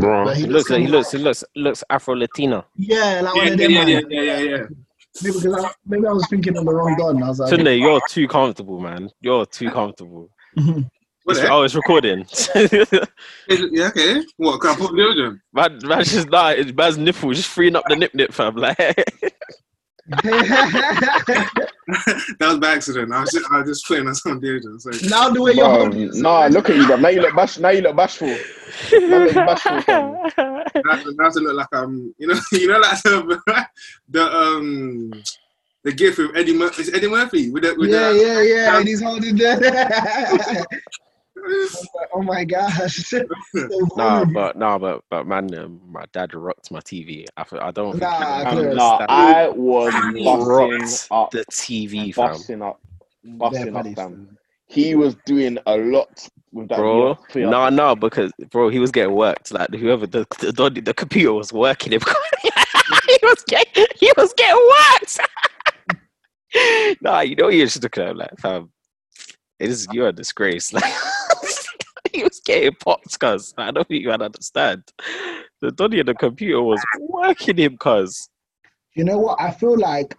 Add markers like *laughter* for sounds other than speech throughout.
Bro, Like, he he looks, looks he looks, he looks, looks Afro Latino. Yeah, like one Yeah, of yeah, them. yeah, man. yeah, yeah, yeah, yeah. Maybe, because I, maybe I was thinking of the wrong Don. I was like, Tunde, you're too comfortable, man. You're too comfortable. *laughs* What It's- oh, it's recording. *laughs* Yeah, okay. What? Can I put deodorant? man, man, just not. It's man's nipple, just freeing up the nip nip, fam. Like, *laughs* *laughs* that was by accident. I was just, I was just putting on some deodorant. Sorry. now the way you're Bro, it, nah, look at you, bro. Now you look bash. Now you look bashful. Now you look bashful, fam. I have to, I have to look like um, you know, *laughs* you know, like the, *laughs* the um, the gift with Eddie Murphy. It's Eddie Murphy with the, with yeah, the, yeah, yeah, um, and he's holding that. Oh my gosh. *laughs* So *laughs* nah, but nah, but but man, um, my dad rocked my TV. I, I don't think Nah, you I nah, I was He busting up, the TV, fam. busting up, They're busting up, buddies. fam. He was doing a lot with that. Bro, VR. no, no, because bro, he was getting worked. Like whoever the the, the, the computer was working him. *laughs* he was getting he was getting worked. nah, you know you should look at him like, fam, it is you're a disgrace. Like *laughs* he was getting popped, cuz I don't think you can understand. The Donny and the computer was working him, cuz. You know what? I feel like,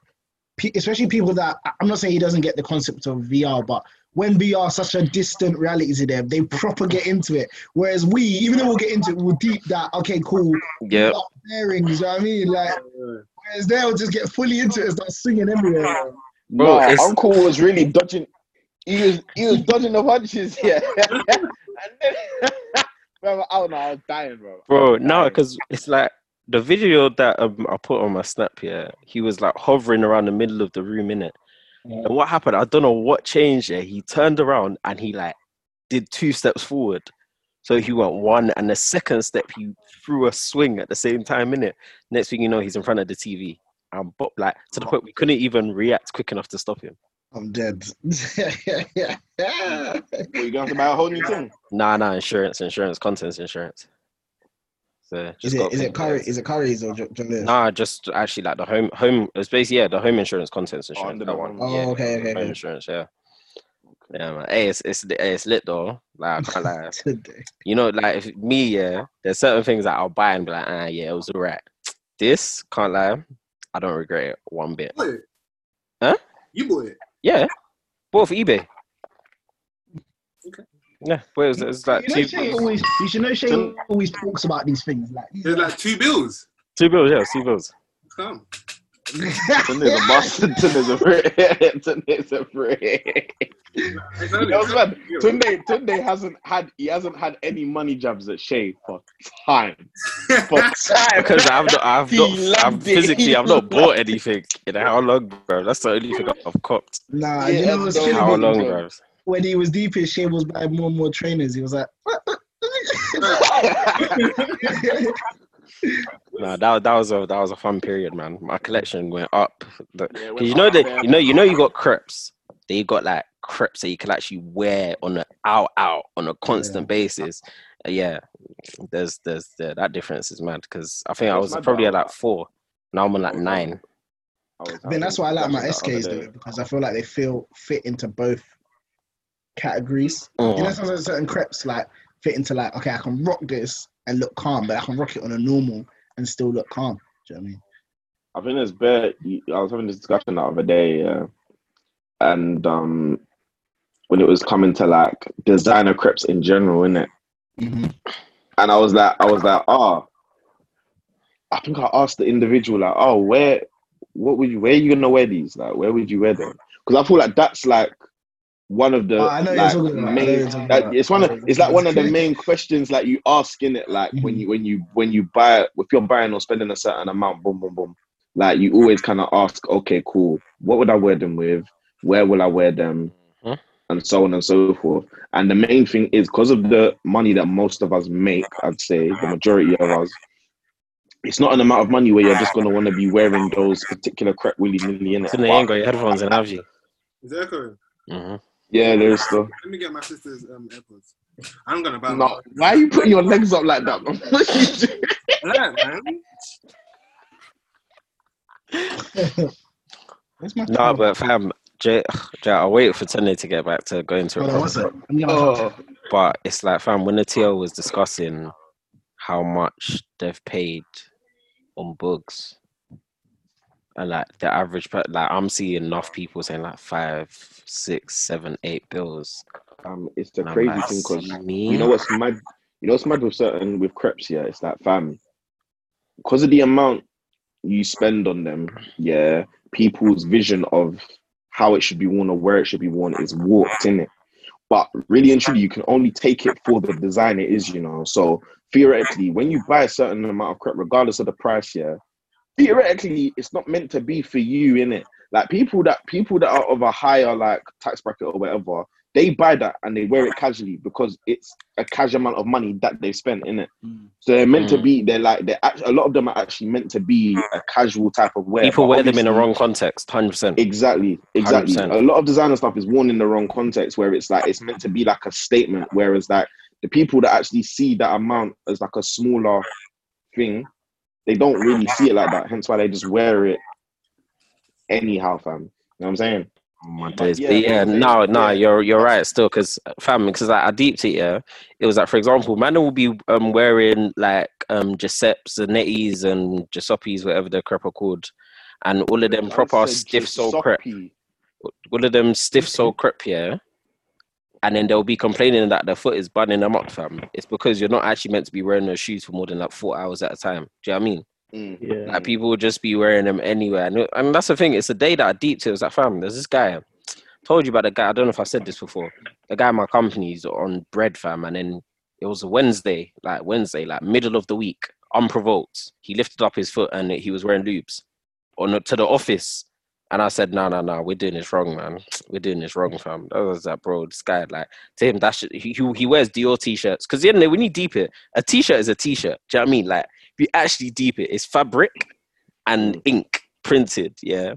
especially people that I'm not saying he doesn't get the concept of VR, but when VR is such a distant reality to them, they proper get into it. Whereas we, even though we'll get into it, we'll deep that. Okay, cool. Yeah, Up bearings, you know what I mean? Like, whereas they'll just get fully into it and start singing everywhere. Bro, Nah, it's- Uncle was really dodging. He was he was dodging the punches. Yeah. *laughs* *laughs* and then, bro, I don't know. I was dying, bro. Bro was no because it's like the video that um, i put on my snap here he was like hovering around the middle of the room in it and what happened i don't know what changed there he turned around and he like did two steps forward. So he went one and the second step he threw a swing at the same time in it next thing you know he's in front of the tv and but like to the point we couldn't even react quick enough to stop him I'm dead. yeah. Well, you gonna have to buy a whole new thing. nah nah insurance insurance contents insurance so Is just it got is it Curry? Is it Currys or Jo- John Lewis? Nah, just actually like the home home. It's basically yeah, the home insurance, contents insurance. under that one. Oh, yeah, okay, okay, home okay. insurance. Yeah, yeah, man. Hey, it's it's hey, it's lit though. Like I can't *laughs* lie. You know, like if me, yeah. There's certain things that I'll buy and be like, ah, yeah, it was alright. This can't lie. I don't regret it one bit. Bought. Huh? You bought it. Yeah, bought off eBay. Okay. Yeah, but it was, it was like You know, two, Shay always. You should know Shay Two- always talks about these things. Like, he's There's like, like two bills. two bills. Yeah, two bills. Come. Tunde's a bastard. Tunde's a prick. Tunde's a prick. You know? Tunde, Tunde hasn't had he hasn't had any money jabs at Shay for time. For *laughs* time. Because I've not, I've He not, I've loved it. physically, I've not bought anything in how long, bro? That's the only thing I've copped. Nah, Yeah, you know what's no, How me? long, bro. bro? When he was deep in Shay was buying more and more trainers. He was like, *laughs* *laughs* Nah, that that was a that was a fun period, man. My collection went up. The- Yeah, 'cause when you know that you know you know you got crepes. Then you got like crepes that you can actually wear on a out out on a constant basis. Uh, yeah, there's there's the, that difference is mad because I think I was probably at like four. Now I'm on like nine. I was then that's why I like my having SKs that though because I feel like they feel fit into both categories. You know, Mhm. sometimes certain crepes like fit into like, okay, I can rock this and look calm, but I can rock it on a normal and still look calm. Do you know what I mean? I think it's bare. I was having this discussion the other day, uh, and um, when it was coming to like designer crepes in general, innit? Mm-hmm. And I was like, I was like, oh, I think I asked the individual like, oh, where, what would you, where are you gonna wear these? Like, where would you wear them? Because I feel like that's like one of the Oh, I know what you're like, talking about. I know what main. you're talking Like, about. it's one of it's like one of the main questions like you ask in it. Like when Mhm. you when you when you buy if you're buying or spending a certain amount, boom, boom, boom. Like you always kind of ask, okay, cool. What would I wear them with? Where will I wear them? Mhm. And so on and so forth. And the main thing is because of the money that most of us make, I'd say the majority of us, it's not an amount of money where you're just gonna want to be wearing those particular crap willy nilly in it. So they ain't got your headphones in, have you? Is that echoing? hmm Yeah, there's stuff. Let me get my sister's um, AirPods. I'm gonna buy No, one. why are you putting your legs up like that? man? *laughs* What are you doing? Alright, man. My No, phone? but fam, Jay, Jay, I'll wait for Tony to get back to going to Hold on, what's it. it? I'm gonna- Oh, But it's like, fam, when the TL was discussing how much they've paid on books. And like the average, per- like I'm seeing enough people saying like five, six, seven, eight bills. Um, it's the And crazy like, thing because me?" you know what's mad. You know what's mad with certain with crepes. Yeah, it's that fam. Because of the amount you spend on them, yeah, people's vision of how it should be worn or where it should be worn is warped in it. But really and truly, you can only take it for the design it is, you know. So theoretically, when you buy a certain amount of crepe, regardless of the price, yeah, theoretically, it's not meant to be for you, in it. Like people that people that are of a higher like tax bracket or whatever, they buy that and they wear it casually because it's a casual amount of money that they spent in it. So they're meant to Mm. be. They're like they're act- a lot of them are actually meant to be a casual type of wear. People wear them in the wrong context, hundred percent. Exactly, exactly. 100%. A lot of designer stuff is worn in the wrong context where it's like it's meant to be like a statement, whereas like the people that actually see that amount as like a smaller thing, they don't really see it like that. Hence why they just wear it anyhow, fam. You know what I'm saying? my But yeah, But yeah, no, no, yeah. you're you're right still, because fam, because like I deeped it, yeah. It was like, for example, man will be um wearing like um Giuseppe's and Netties and Giuseppe's, whatever the crep are called, and all of them proper stiff sole crep, Giuseppe. all of them stiff sole crep, yeah. And then they'll be complaining that their foot is bunning them up, fam. It's because you're not actually meant to be wearing those shoes for more than like four hours at a time. Do you know what I mean? Mm. Yeah. Like people would just be wearing them anywhere. And, and that's the thing, it's the day that I deeped it. It was like, fam, there's this guy. Told you about the guy. I don't know if I said this before. The guy in my company's on bread, fam. And then it was a Wednesday, like Wednesday, like middle of the week, unprovoked. He lifted up his foot and he was wearing loops on to the office. And I said, no, no, no, we're doing this wrong, man. We're doing this wrong, fam. That was that, bro. This guy, like, to him, that shit, he, he, wears Dior t-shirts. Because, the end of the day, when you deep it, a t-shirt is a t-shirt. Do you know what I mean? Like, if you actually deep it, it's fabric and ink printed. Yeah,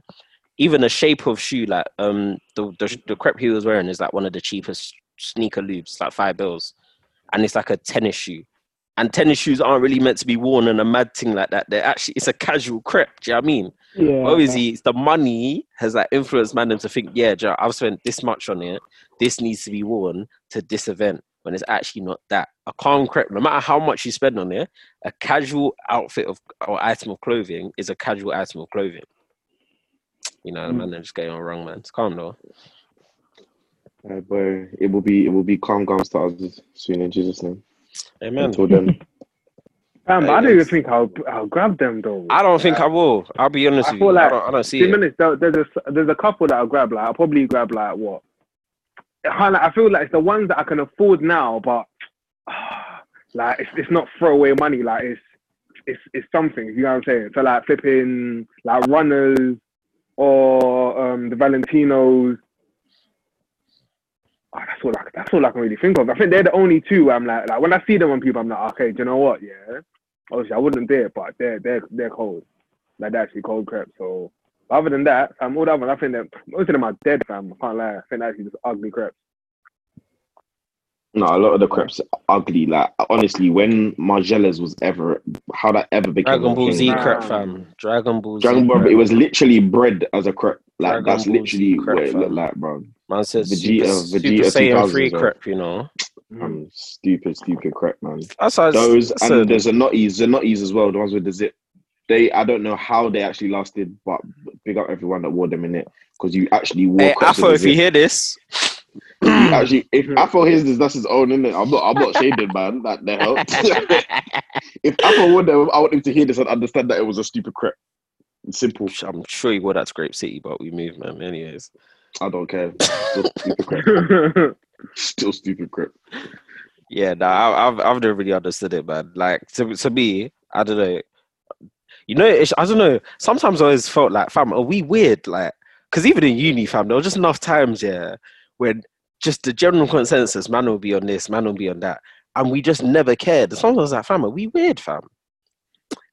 even the shape of shoe, like um the the, the crepe he was wearing is like one of the cheapest sneaker loops, like five bills, and it's like a tennis shoe. And tennis shoes aren't really meant to be worn on a mad thing like that. They're actually it's a casual crepe. Do you know what I mean? Yeah. Obviously, it's the money has like influenced man them to think, yeah, Joe, I've spent this much on it. This needs to be worn to this event when it's actually not that. A calm no matter how much you spend on it, a casual outfit of or item of clothing is a casual item of clothing. You know, Mm. man, they're just getting on wrong, man. It's calm though. Uh, but it will be it will be calm down stars soon in Jesus' name. Amen. Until then, *laughs* But I don't even think I'll I'll grab them though. I don't think I will. I'll be honest I with you. I like don't, I don't see it. minutes. There's a there's a couple that I'll grab. Like I'll probably grab like what? I feel like it's the ones that I can afford now, but *sighs* like it's it's not throwaway money. Like it's it's it's something. You know what I'm saying? So like flipping like runners or um the Valentinos. Oh, that's all I that's all I can really think of. I think they're the only two. Where I'm like like when I see them on people, I'm like, okay, do you know what? Yeah, obviously I wouldn't dare, but they're they're they're cold. Like they're actually cold crepes. So other than that, um, all the other ones, I think that most of them are dead, fam. I can't lie. I think they're actually just ugly crepes. no, a lot of the crepes are ugly. Like honestly, when Margielas was ever how that ever became Dragon Ball. Z Nah. crepe, fam. Dragon Ball Z. Dragon Ball, crepe. it was literally bred as a crepe. Like Dragon that's Ball literally crepe, what it looked fam. like, bro. Man says Vegeta- Super, Vegeta Super Saiyan 3 2000s, bro. crepe, you know. Um, stupid, stupid crepe, man. That's how Those it's and a- there's a nutties, the nutties as well. The ones with the zip. They, I don't know how they actually lasted, but big up everyone that wore them in it because you actually wore. Hey, Afro, the if you hear this, You *clears throat* actually, if Afro hears this, that's his own, innit? I'm not, I'm not shading, man. That the hell. *laughs* *laughs* if Afro wore them, I want him to hear this and understand that it was a stupid crap. Simple. I'm sure he wore that to Grape City, but we moved, man. Anyways, I don't care. *laughs* Still stupid crap. Yeah, nah, I, I've I've never really understood it, man. Like to to me, I don't know. You know, I don't know. Sometimes I always felt like, fam, are we weird? Like, because even in uni, fam, there were just enough times, yeah, when just the general consensus, man will be on this, man will be on that, and we just never cared. Sometimes I was like, fam, are we weird, fam?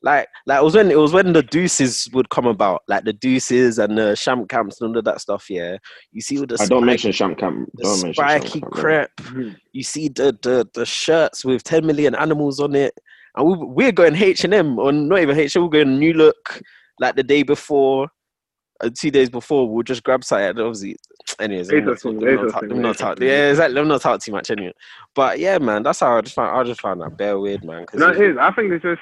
Like, like it was when it was when the deuces would come about, like the deuces and the sham camps and all of that stuff. Yeah, you see with the I don't spike- mention Sham Camp. the Don't mention Sham spiky Camp, man. You see the, the the shirts with 10 million animals on it, and we, we're going H and M or not even H and M. We're going New Look like the day before, uh, two days before. We'll just grab something. And obviously, *tsk* anyways, let me not, talk, let me not, talk, let me not talk, yeah, exactly. Let me not talk too much anyway. But yeah, man, that's how I just found. I just found that bare weird, man. No, it is. I think it's just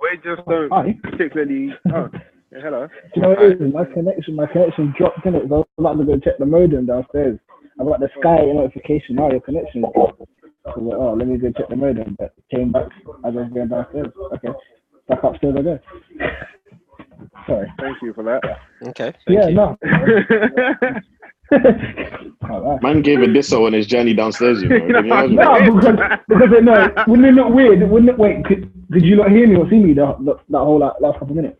we just don't Hi. particularly. Oh, yeah, hello. Do you know what it is? My connection, my connection dropped in it. So I was about to go check the modem downstairs. I got the Sky notification. Now your connection. So like, oh, let me go check the modem. But came back as I was going downstairs. Okay, back upstairs I go. *laughs* Sorry. Thank you for that. Okay. Yeah, you. no. *laughs* *laughs* Man gave a disso on his journey downstairs, you know. *laughs* no, no because, because no, wouldn't it look weird? Wouldn't it? Wait, could, did you not hear me or see me that that, that whole like, last couple of minutes?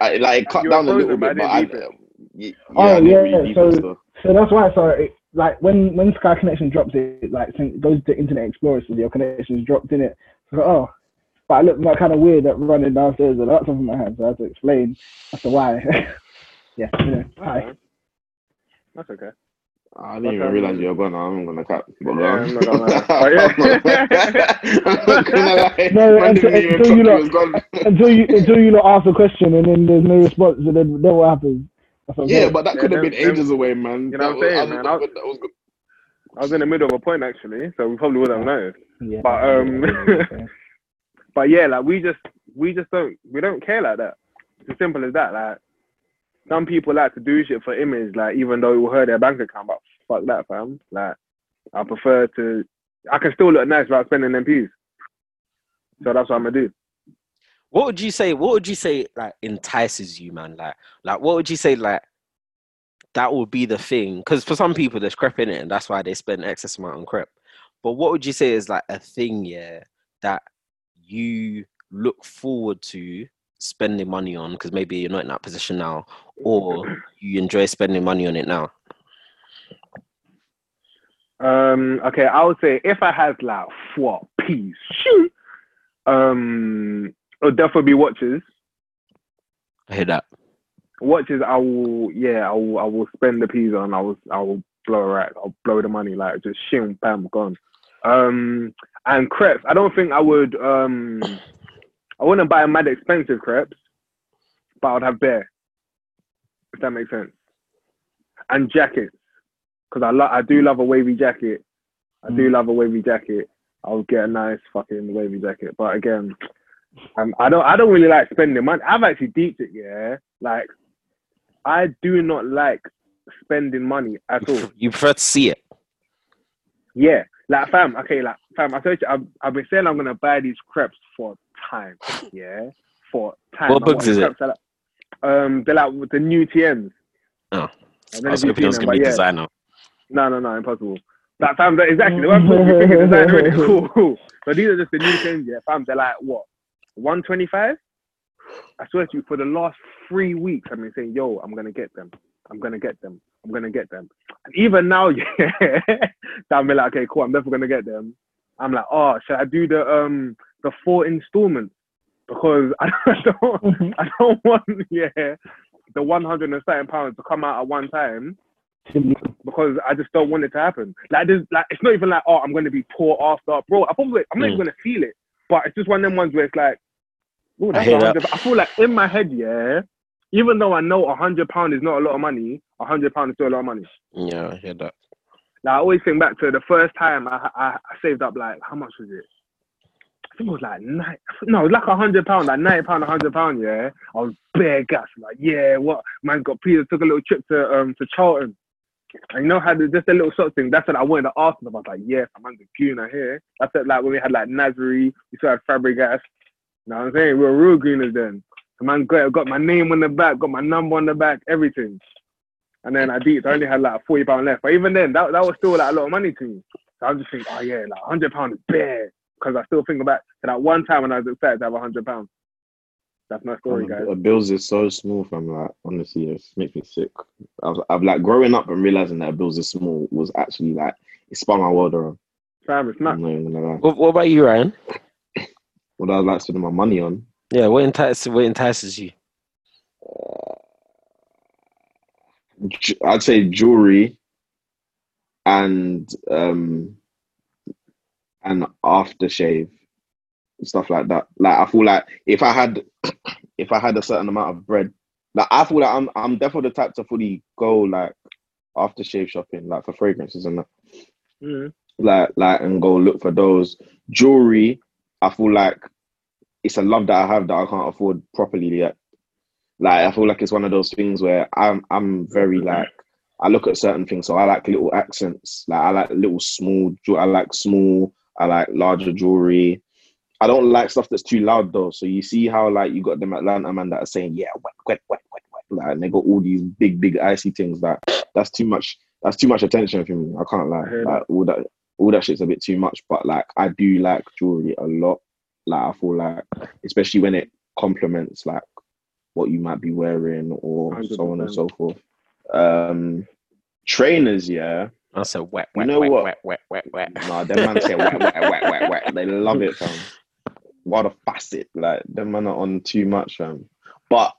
I, like cut down a little bit, but I, yeah, oh yeah, so so that's why. So it, like when when Sky Connection drops it, like it goes to Internet Explorer, so your connection is dropped in it. So oh, but I look like kind of weird at running downstairs with laptop in my hand, so I had to explain as to why. *laughs* yeah, you know, hi. That's okay. I didn't even realize you were gone. I'm gonna cut. *laughs* But yeah, I'm not gonna lie. *laughs* no, until, until you lot, *laughs* until you until you lot ask a question and then there's no response, and then then what happens? Yeah, but that could have been ages away, man. You know what I'm saying, man? I was, I was in the middle of a point actually, so we probably wouldn't have noticed. Yeah. But um, but yeah, like we just we just don't we don't care like that. It's as simple as that. Like some people like to do shit for image, like even though it will hurt their bank account, but fuck that, fam. Like I prefer to, I can still look nice without spending them. So that's what I'm gonna do. What would you say? What would you say like entices you, man? Like, like what would you say like that would be the thing? Because for some people, there's crep in it, and that's why they spend excess amount on crep. But what would you say is like a thing, yeah, that you look forward to spending money on because maybe you're not in that position now, or you enjoy spending money on it now? Um, okay, I would say if I had like piece, shoot, um, it would definitely be watches. I hear that. Watches, I will, yeah, I will, I will spend the peas on. I will, I will blow right. I'll blow the money like just shim, bam, gone. Um, and crepes, I don't think I would. Um, I wouldn't buy a mad expensive crepes, but I'd have beer, If that makes sense. And jackets, because I lo- I do love a wavy jacket. I do mm. love a wavy jacket. I'll get a nice fucking wavy jacket. But again, um, I don't I don't really like spending money. I've actually deeped it, yeah. Like I do not like spending money at all. You prefer to see it. Yeah, like fam. Okay, like fam. I told you, I've, I've been saying I'm gonna buy these crepes for time. Yeah, for time. What books is it? Like, um, they're like the new TNs. Oh, I, I was hoping it was gonna be yeah. designer. No, no, no, impossible. That fam, that exactly the one you think is designer already. Cool, cool. *laughs* But these are just the new things, yeah. Fam, they're like what, one twenty five? I swear to you, for the last three weeks, I've been saying, "Yo, I'm gonna get them. I'm gonna get them. I'm gonna get them." And even now, *laughs* yeah, that I'm like, "Okay, cool. I'm definitely gonna get them." I'm like, "Oh, should I do the um the four installments because *laughs* I don't, mm-hmm. *laughs* I don't want yeah the 100 and certain pounds to come out at one time because I just don't want it to happen. Like there's like it's not even like oh I'm gonna be poor after bro. I probably I'm not mm. even gonna feel it, but it's just one of them ones where it's like oh that's I, I feel like in my head yeah. Even though I know a hundred pound is not a lot of money, a hundred pound is still a lot of money. Yeah, I hear that. Like I always think back to the first time I, I, I saved up like how much was it? I think it was like nine, no, like a hundred pound, like ninety pound, a hundred pound. Yeah, I was bare gas, like yeah, what man got Peter took a little trip to um to Charlton. And you know how just a little of thing. That's what I wanted to ask them. I was like, yes, I'm under Guna here. That's it. Like when we had like Nasri, we still had Fabregas. You know what I'm saying? We were real Gunners then. The man got got my name on the back, got my number on the back, everything. And then I beat. I only had like forty pound left. But even then, that that was still like a lot of money to me. So I'm just thinking, oh yeah, like hundred pound is bare because I still think back to that one time when I was excited to have a hundred pounds. That's my story, guys. Bills is so small, from like honestly, it makes me sick. I've, I've like growing up and realizing that bills is small was actually like it spun my world around. Fam, it's not. What, what about you, Ryan? *laughs* What I like spending my money on? Yeah, what entices what entices you? Uh, I'd say jewelry and um and aftershave stuff like that. Like I feel like if I had *coughs* if I had a certain amount of bread, like I feel like I'm I'm definitely the type to fully go like aftershave shopping, like for fragrances and that. Mm. Like, like, and go look for those jewelry. I feel like it's a love that I have that I can't afford properly yet. Like, I feel like it's one of those things where I'm, I'm very like, I look at certain things. So I like little accents. Like, I like little small. I like small. I like larger jewelry. I don't like stuff that's too loud though. So you see how like you got them Atlanta man that are saying, yeah, wet, wet, wet, wet, wet. Like, and they got all these big, big icy things that that's too much. That's too much attention for me. I can't lie. I Like all that, all that shit's a bit too much. But like, I do like jewelry a lot. Like I feel like, especially when it complements like what you might be wearing or so on and so forth. Um, trainers, yeah. I said wet, You know wet, what? wet, wet, wet, wet. *laughs* Nah, them man say wet, wet, wet, wet, wet. They love it, fam. What a facet. Like, them man are on too much, fam. But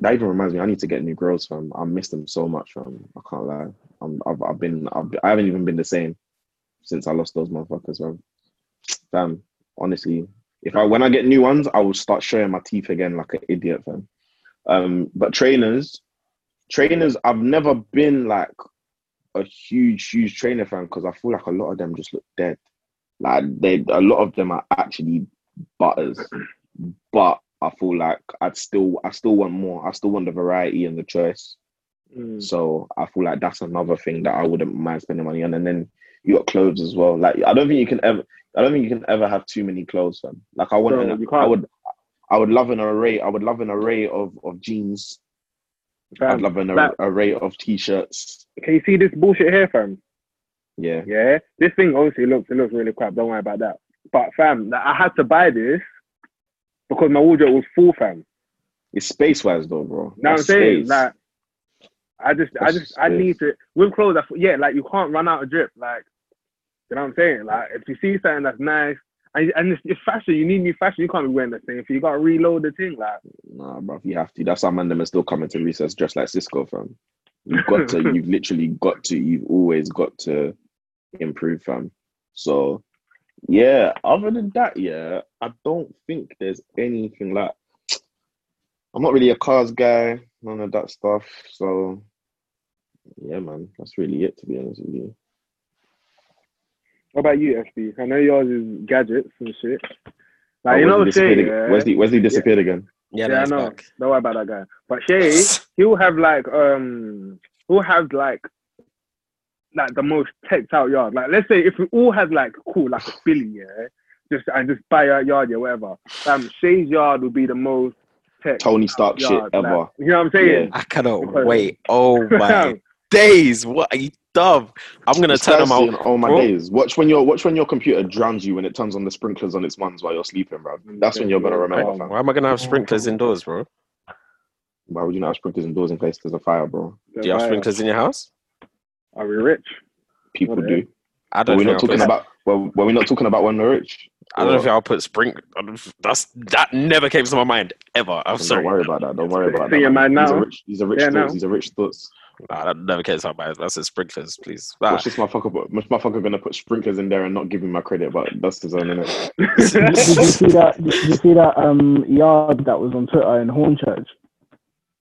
that even reminds me, I need to get new girls, fam. I miss them so much, fam. I can't lie. I'm, I've, I've been, I've, I haven't even been the same since I lost those motherfuckers, fam. Fam, honestly, if I when I get new ones, I will start showing my teeth again like an idiot, fam. Um, but trainers, trainers, I've never been like a huge, huge trainer fan because I feel like a lot of them just look dead. Like they, a lot of them are actually butters, but I feel like I'd still, I still want more. I still want the variety and the choice. Mm. So I feel like that's another thing that I wouldn't mind spending money on. And then you got clothes as well. Like I don't think you can ever, I don't think you can ever have too many clothes, fam. Like I want, No, I would, I would love an array. I would love an array of of jeans. I'd Fam, love an that- array of t-shirts. can you see this bullshit here, fam? Yeah. Yeah, this thing obviously looks it looks really crap. Don't worry about that. But fam, like, I had to buy this because my wardrobe was full, fam. It's space wise though, bro. What I'm saying? space. Like, I just, I That's just, I need to with clothes. I, yeah, like you can't run out of drip. Like, you know what I'm saying? Like, if you see something that's nice and, and it's, it's fashion, you need new fashion. You can't be wearing the same. If you got to reload the thing, like, Nah, bro, you have to. That's how man them are still coming to recess dressed like Cisco, fam. You've got to. *laughs* You've literally got to. You've always got to improve, fam. So, yeah. Other than that, yeah, I don't think there's anything like. I'm not really a cars guy. None of that stuff. So, yeah, man, that's really it. To be honest with you. What about you, FB? I know yours is gadgets and shit. Like, Oh, you know, Wesley Shay, disappeared ag- yeah? Wesley, Wesley disappeared again. Yeah, Yeah, I know. back. Don't worry about that guy. But Shay, *laughs* he'll have like um he'll have like like the most teched out yard. Like let's say if we all had like cool like a Philly, yeah, just and just buy a yard, yeah, whatever. Um Shay's yard would be the most tech Tony Stark shit yard. ever. Like, you know what I'm saying? Yeah. I cannot Okay. wait. Oh my *laughs* days. What are you dumb? I'm gonna turn them out. in all my bro. days. Watch when your watch when your computer drowns you when it turns on the sprinklers on its ones while you're sleeping, bro. That's when you're gonna remember. Fam. Why am I gonna have sprinklers indoors, bro? Why would you not have sprinklers indoors in case there's a fire, bro? Do you have sprinklers in your house? Are we rich? People What do. I don't we're think not I'll talking put, about. Well, well, we're not talking about when we're rich. I don't know if I'll put sprink. That's that never came to my mind ever. I'm Don't sorry. worry about that. Don't worry about See that. your man. man These are now. rich. These are rich Yeah, thoughts. now. These are rich thoughts. Nah, that never came to my mind. That's a sprinklers, please. Ah, Watch this motherfucker. put- This motherfucker gonna put sprinklers in there and not give me my credit, but that's his own innit? *laughs* *laughs* Did you see that? Did you see that um yard that was on Twitter in Hornchurch?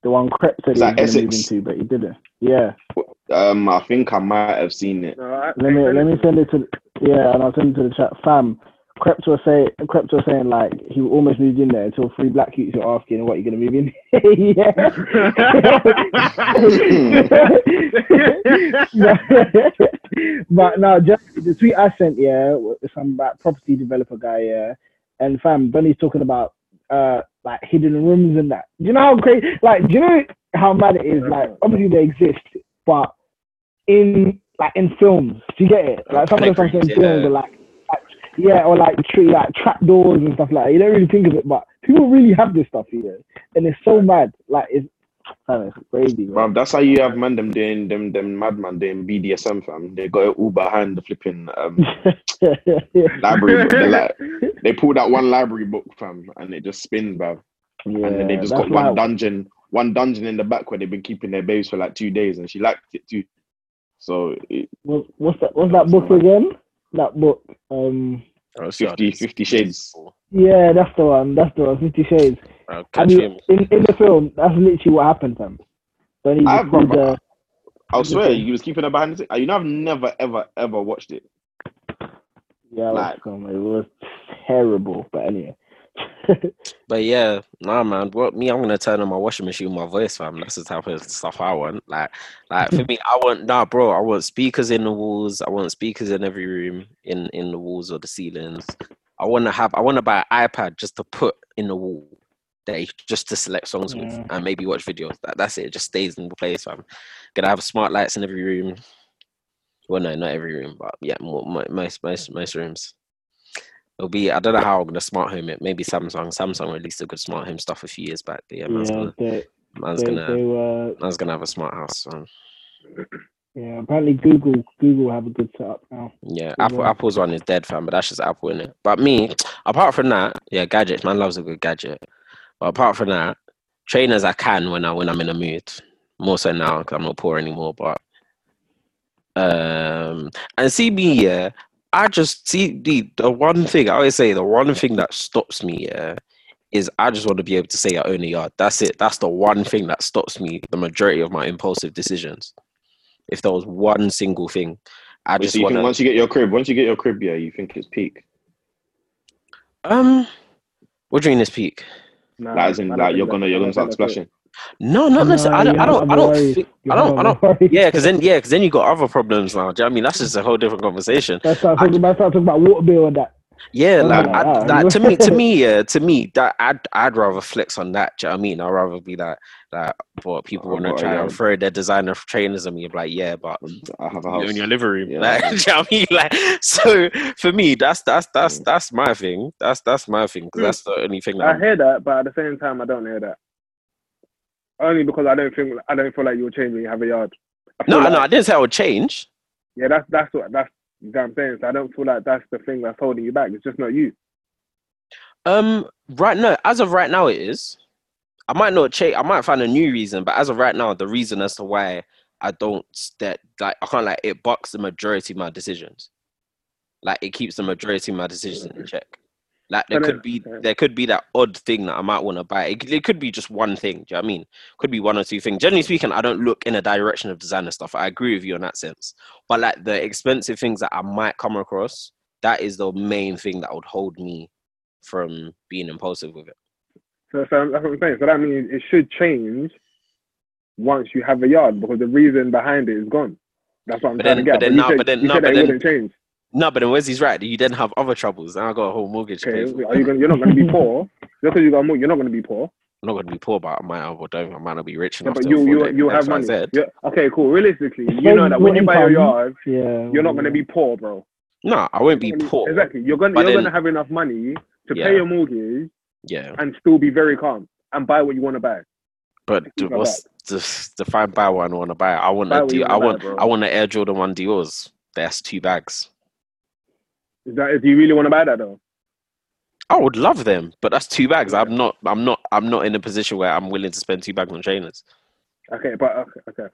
The one Krept said he was that going to move into, but he didn't. Yeah. Um, I think I might have seen it. No, Let me let me send it to yeah, and I'll send it to the chat. Fam, Krept was saying Krept was saying like he almost moved in there until three black cutes were asking what you're gonna move in. *laughs* yeah. *laughs* but no, just the tweet I sent, yeah, some like property developer guy, yeah, and fam, Bunny's talking about uh like hidden rooms and that. Do you know how crazy? Like, do you know how mad it is? Like, obviously they exist, but in like in films, do you get it? Like some of the stuff in films are like yeah, or like tree like trap doors and stuff like that. You don't really think of it, but people really have this stuff here, and it's so mad. Like it's, it's crazy. Man. Bro, that's how you have man them doing them them madman doing BDSM fam. They got it all behind the flipping um *laughs* library book. They like *laughs* they pull that one library book fam and it just spins, bro. yeah, and then they just got one why- dungeon, one dungeon in the back where they've been keeping their babes for like two days, and she liked it too. So it, what's that? What's that book again? That book. Um. Oh, 50 50 shades. Yeah, that's the one. That's the one. Fifty Shades. I'll I mean, him. in, in the film, that's literally what happened, fam. Don't even I've- the I swear you was keeping it behind the scenes. You know, I've never, ever, ever watched it. Yeah, I Like- watched some. It was terrible, but anyway. But yeah, nah, man. What me? I'm gonna turn on my washing machine with my voice, fam. That's the type of stuff I want. Like, like for *laughs* me, I want nah, bro. I want speakers in the walls. I want speakers in every room, in in the walls or the ceilings. I want to have. I want to buy an iPad just to put in the wall, that you- just to select songs with and maybe watch videos. That, that's it. It just stays in the place, I'm Gonna have smart lights in every room. Well, no, not every room, but yeah, more, mo- most most most rooms. It'll be I don't know how I'm gonna smart home it. Maybe Samsung. Samsung released a good smart home stuff a few years back. But yeah, man's yeah, gonna they, man's they, gonna they were. man's gonna have a smart house. So. Yeah, apparently Google Google have a good setup now. Yeah, Good Apple. Apple's one is dead, fam. But that's just Apple in it. But me, apart from that, yeah, gadgets. Man loves a good gadget. But apart from that, trainers I can when I when I'm in a mood. More so now because I'm not poor anymore. But um, and see me, yeah. I just see the the one thing I always say. The one thing that stops me, yeah, is I just want to be able to say I own a yard. That's it. That's the one thing that stops me. The majority of my impulsive decisions. If there was one single thing, I Wait, just so you want think once you get your crib, once you get your crib, yeah, you think it's peak. Um, what do you mean this peak? Nah, Like, as in, like you're gonna you're gonna start think that's splashing. No, not Nah, necessarily. I don't. I don't. I don't. worries. Think, You I don't. I don't. Yeah, because then yeah, because then you got other problems now. Do you know what I mean? That's just a whole different conversation. Let's start talking, let's talking about water bill and that. Yeah, Oh, like, like I, that. like to me, to me, *laughs* yeah, to me, that I'd I'd rather flex on that. Do you know what I mean? I'd rather be like, like, what people Oh, want to what, try yeah. and throw their designer trainers at me. I'm like, yeah, but I have a you're house. in your living room. Yeah. Like, *laughs* do you know what I mean? Like, so for me, that's that's that's Mm. that's my thing. That's that's my thing because Mm. that's the only thing that I I'm, hear that, but at the same time, I don't hear that. Only because I don't think I don't feel like you'll change when you have a yard. No, like, no, I didn't say I would change. Yeah, that's that's what that's you know what I'm saying. So I don't feel like that's the thing that's holding you back. It's just not you. Um, right now, as of right now, it is. I might not change. I might find a new reason, but as of right now, the reason as to why I don't that like I can't like it bucks the majority of my decisions. Like it keeps the majority of my decisions in check. Like there could be there could be that odd thing that I might want to buy. It, could- it could be just one thing. Do you know what I mean? Could be one or two things. Generally speaking, I don't look in a direction of designer stuff. I agree with you on that sense. But like the expensive things that I might come across, that is the main thing that would hold me from being impulsive with it. So, so that's what I'm saying. So that means it should change once you have a yard because the reason behind it is gone. That's what I'm But trying then- to get. but then you no, said, but then- no, but then- wouldn't change. No, but then Wesley's right. You then have other troubles. And I got a whole mortgage Okay, are you gonna? You're not going to be poor. *laughs* Just because you got more, you're not going to be poor. I'm not gonna be poor, but I might have, or don't. I might not be rich Yeah, enough but you afford you it, you have Y, money. Yeah, okay, cool. Realistically, you Depends know that when you buy your yard, Yeah. you're not going to be poor, bro. No, I won't be gonna poor. Exactly. You're going you're then- going to have enough money to Yeah. pay your mortgage Yeah, and still be very calm and buy what you want to buy. but Things the- like what's the define buy one I want to buy? I want Buy a what you Dior, I wanna buy. I want the Air Jordan One Dior's. That's two bags. Is that? Do you really want to buy that though? I would love them, but that's two bags. I'm not. I'm not. I'm not in a position where I'm willing to spend two bags on trainers. Okay, but okay. okay.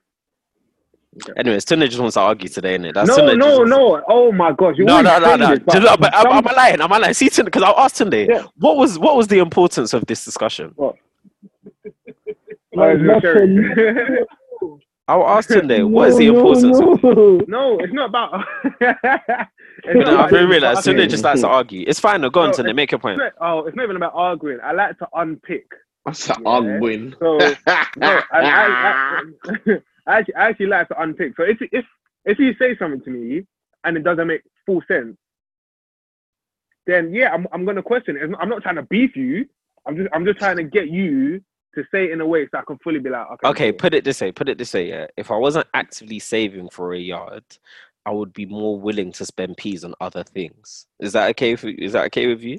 Anyways, Tunde just wants to argue today, innit? That's no, Tunde just no, wants- no. Oh my gosh. You No, always no, no, say no. this, but Just- but am, some- am I lying? Am I lying? See, because I asked Tunde, Yeah. what was what was the importance of this discussion? It's *laughs* not Nothing. true. I asked Tunde, *laughs* what is No, the no, importance? of no. no, it's not about. *laughs* it's No, I about really this, realized but Tunde okay. just likes to argue. It's fine. No, go on, No, Tunde. Make your point. oh, it's not even about arguing. I like to unpick. That's an Yeah. arguing. So no, *laughs* I, I, I, I, actually, I actually like to unpick. So if if if you say something to me and it doesn't make full sense, then yeah, I'm I'm gonna question it. I'm not trying to beef you. I'm just I'm just trying to get you to say it in a way so I can fully be like, okay. Okay, put it this way. Put it this way. Yeah, if I wasn't actively saving for a yard, I would be more willing to spend peas on other things. Is that okay? For, is that okay with you?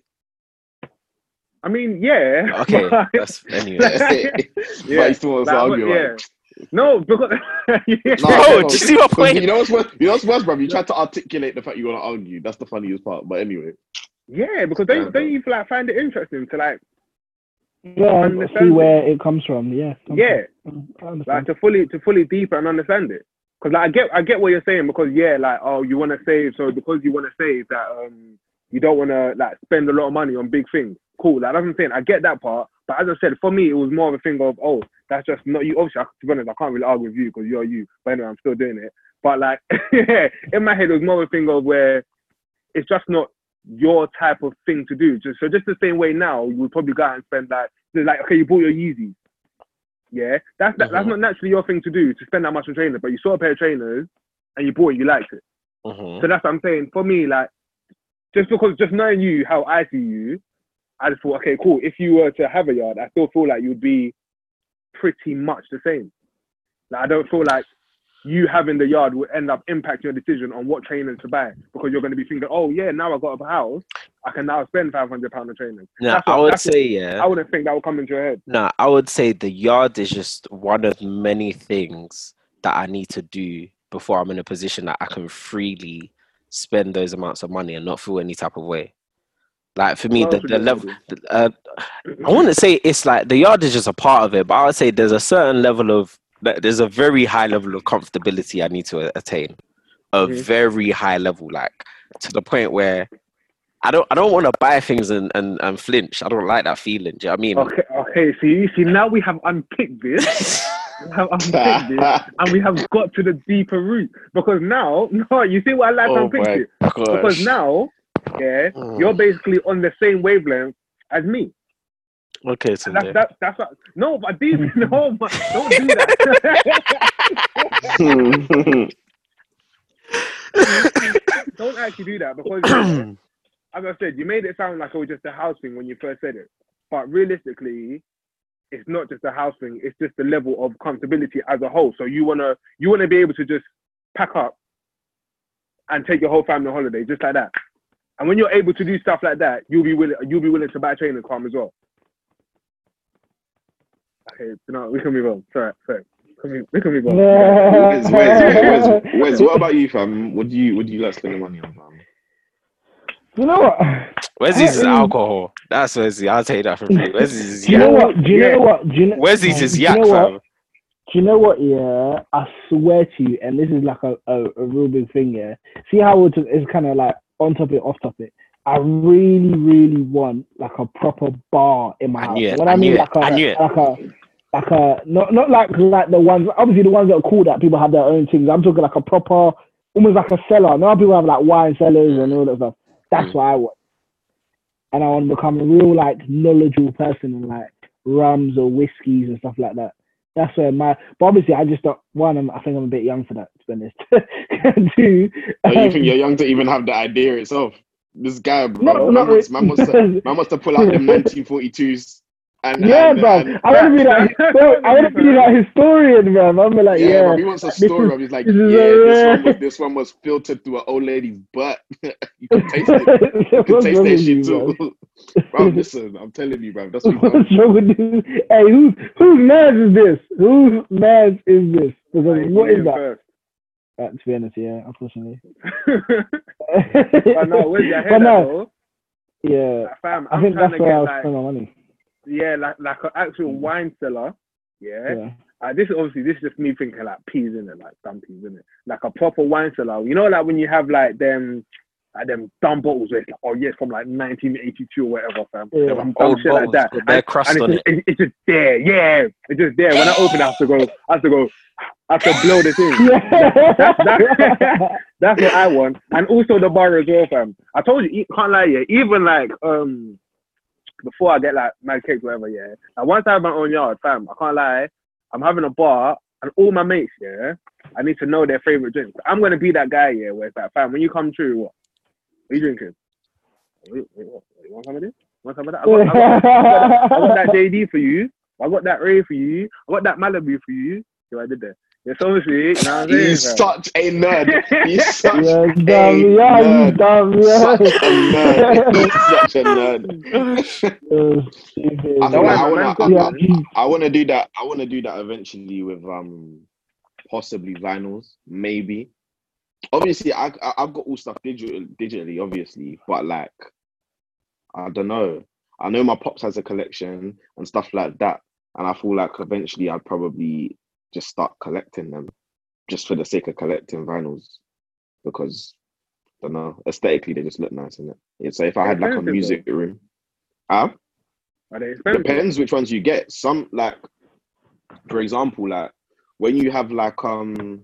I mean, yeah. Okay, *laughs* but- that's anyway. *laughs* Yeah, but he still wants to like, argue. yeah. Like, No, because *laughs* yeah. Nah, Bro, no, do you see my 'cause point? You know what's worse? You know what's worse, bro? You tried to articulate the fact you want to argue. That's the funniest part. But anyway, yeah, because they Yeah, they like find it interesting to like Yeah, I Understand see where it comes from. Yeah. yeah I like to fully to fully deeper and understand it. Because like I get I get what you're saying because yeah like oh you want to save so because you want to save that um you don't want to like spend a lot of money on big things. Cool, like that's what I'm saying. I get that part, but as I said, for me it was more of a thing of oh that's just not you. Obviously, I, to be honest, I can't really argue with you because you're you. But anyway, I'm still doing it. But like, *laughs* in my head, it was more of a thing of where it's just not your type of thing to do. Just so just the same way now, you would probably go out and spend like like okay, you bought your Yeezys. Yeah, that's that, that's Mhm. not naturally your thing to do to spend that much on trainers. But you saw a pair of trainers and you bought it, you liked it. Mhm. So that's what I'm saying. For me, like, just because just knowing you, how I see you, I just thought, okay, cool. If you were to have a yard, I still feel like you'd be pretty much the same. Like, I don't feel like you having the yard will end up impacting your decision on what trainers to buy because you're going to be thinking, oh yeah, now I got a house, I can now spend five hundred pound on trainers. Now, That's I would what- say, yeah. I wouldn't think that would come into your head. No, I would say the yard is just one of many things that I need to do before I'm in a position that I can freely spend those amounts of money and not feel any type of way. Like for me, the, the level, uh, I wouldn't say it's like the yard is just a part of it, but I would say there's a certain level of, there's a very high level of comfortability I need to attain, a Mhm. very high level, like to the point where I don't, I don't want to buy things and, and, and flinch. I don't like that feeling. Do you know what I mean? Okay, okay. See, see, now we have unpicked this. *laughs* We have unpicked this. and we have got to the deeper root because now, *laughs* no, you see what I like Oh unpicked it because now, yeah, Mm. you're basically on the same wavelength as me. Okay, so that's that's that's what, no, but these *laughs* no, but don't do that. *laughs* don't actually do that because *clears throat* as I said, you made it sound like it was just a house thing when you first said it, but realistically. It's not just a house thing; it's just the level of comfortability as a whole. So you wanna you wanna be able to just pack up and take your whole family on holiday just like that. And when you're able to do stuff like that, you'll be willing you'll be willing to buy a training calm as well. Okay, no, we can move on. Sorry, sorry. We can- We can move on. Wes, Wes, Wes, Wes, what about you, fam? What do you what do you like spending money on, fam? You know what? Wesley's is alcohol. That's Wesley. I'll take that from you. Wesley's is Do you know what? Do you Yeah. know what? Do you know? Wesley's is yak, fam. Do you know what? Yeah, I swear to you, and this is like a, a, a real big thing. Yeah, see how it's, it's kind of like on topic, off topic. I really, really want like a proper bar in my I house. knew it, When I I mean knew it, like a, I knew it. like a, like a, not not like like the ones. Obviously, the ones that are cool that people have their own things. I'm talking like a proper, almost like a cellar. Now people have like wine cellars and all that stuff. That's what I want. And I want to become a real like knowledgeable person in like rums or whiskies and stuff like that. That's where my. But obviously, I just don't. One, I'm, I think I'm a bit young for that. To be honest. *laughs* Two. Oh, you um, think you're young to even have the idea itself? This guy, bro, No, man, must, man, must to, man must to pull out the 1942s. *laughs* And, yeah, and, bro. and- I want to be like. *laughs* histor- I want to be like historian, bro. I'm like, yeah, yeah. bro, he wants a story. is- Bro. He's like, this yeah, this, one was, this one was filtered through an old lady's butt. *laughs* you *laughs* can taste it. You can taste that shit too. bro? bro, listen, I'm telling you, bro. That's what you What's wrong with this? Hey, whose whose man's is this? Whose man's is this? Because Like, what you that? first. Uh, to be honest, yeah, unfortunately. but no, where's your But head at, no, though? yeah, Like, fam, I I'm think that's where I'll like, spend my money. Yeah, like like an actual wine cellar. Yeah. Yeah. Uh, this is obviously this is just me thinking like peas in it, like dumb peas in it, like a proper wine cellar. You know, like when you have like them, like them dumb bottles where it's like, oh yeah, it's from like 1982 or whatever, fam. Yeah. Dumb Old shit like bottles that. with bare And- crust and on it's, it. just, it's just there, yeah, it's just there. When I open, I have to go, I have to go, I have to blow the thing. That's, *laughs* that's, *laughs* that's what I want, and also the bar as well, fam. I told you, can't lie, yeah. Even like um, before I get like mad cakes, whatever, yeah. And once I have my own yard, fam, I can't lie. I'm having a bar, and all my mates, yeah. I need to know their favorite drinks. I'm gonna be that guy, yeah, where it's like, fam, when you come through, what? What are you drinking? Wait, wait, what? You want some of this? Want some of that? I got, I got, I got, I got that *laughs* JD for you. I got that Ray for you. I got that Malibu for you. Yeah, I did that. *laughs* Yeah, so obviously, you know what I'm saying? He's fam? such a nerd. He's such yeah, a dumb, yeah, you nerd. dumb, Such a yeah. nerd. He's such a nerd. *laughs* Uh. I Don't wanna, I wanna, yeah, I, I wanna do that. I wanna do that eventually with um possibly vinyls, maybe. Obviously, I, I I've got all stuff digital digitally, obviously, but like I don't know. I know my pops has a collection and stuff like that, and I feel like eventually I'd probably just start collecting them, just for the sake of collecting vinyls, because I don't know aesthetically they just look nice in it. Yeah, so if I had like a music room, huh? Are? Depends which ones you get. Some like for example, like when you have like um,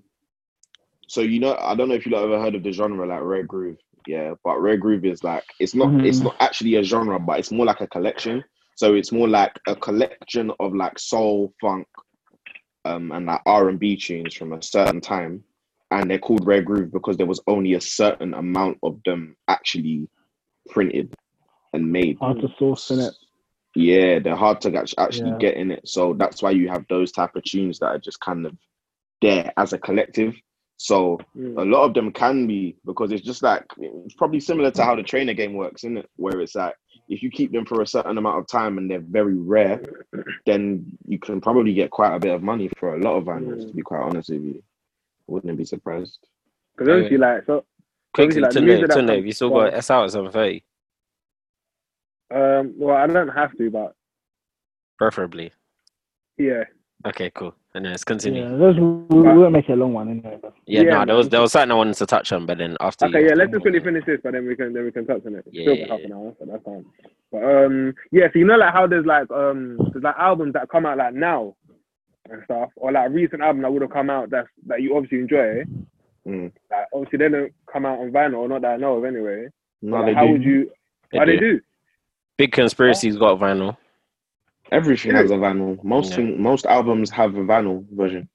so you know, I don't know if you have ever heard of the genre like rare groove, yeah, but rare groove is like it's not it's Mhm. not actually a genre, but it's more like a collection. So it's more like a collection of like soul, funk, um, and like R and B tunes from a certain time, and they're called rare groove because there was only a certain amount of them actually printed and made. Hard to source in it. Yeah, they're hard to actually Yeah. get in it. So that's why you have those type of tunes that are just kind of there as a collective. So Mm. a lot of them can be because it's just like it's probably similar to how the trainer game works, isn't it? Where it's like if you keep them for a certain amount of time and they're very rare, then you can probably get quite a bit of money for a lot of vinyls. To be quite honest with you, wouldn't be surprised. Because obviously, like, so Quickly, like, the Tunde, music Tunde, have you still go got on. S out at 730? um, well, I don't have to, but Preferably. yeah, Okay, cool. And then let's continue. Yeah, those, we, we won't make it a long one anyway. But Yeah, Yeah, no, there was there was something I wanted to touch on, but then after Okay, you, yeah, let's just quickly finish this, but then we can then we can touch on it. Yeah, Still yeah, half an hour, so that's fine. But um, yeah, so you know like how there's like um there's like albums that come out like now and stuff, or like recent album that would have come out that that you obviously enjoy. Mm. Like obviously they don't come out on vinyl, or not that I know of anyway. No, Like, they how do. would you? They How they do. do? Big Conspiracy's got vinyl. Everything Yeah. has a vinyl. Most Yeah. thing, most albums have a vinyl version.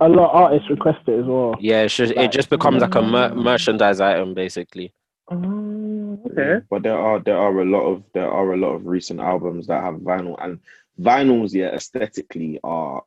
a lot of artists request it as well. Yeah, it's just, it just becomes like a mer- merchandise item basically. Um, okay. But there are there are a lot of there are a lot of recent albums that have vinyl and vinyls. Yeah, aesthetically are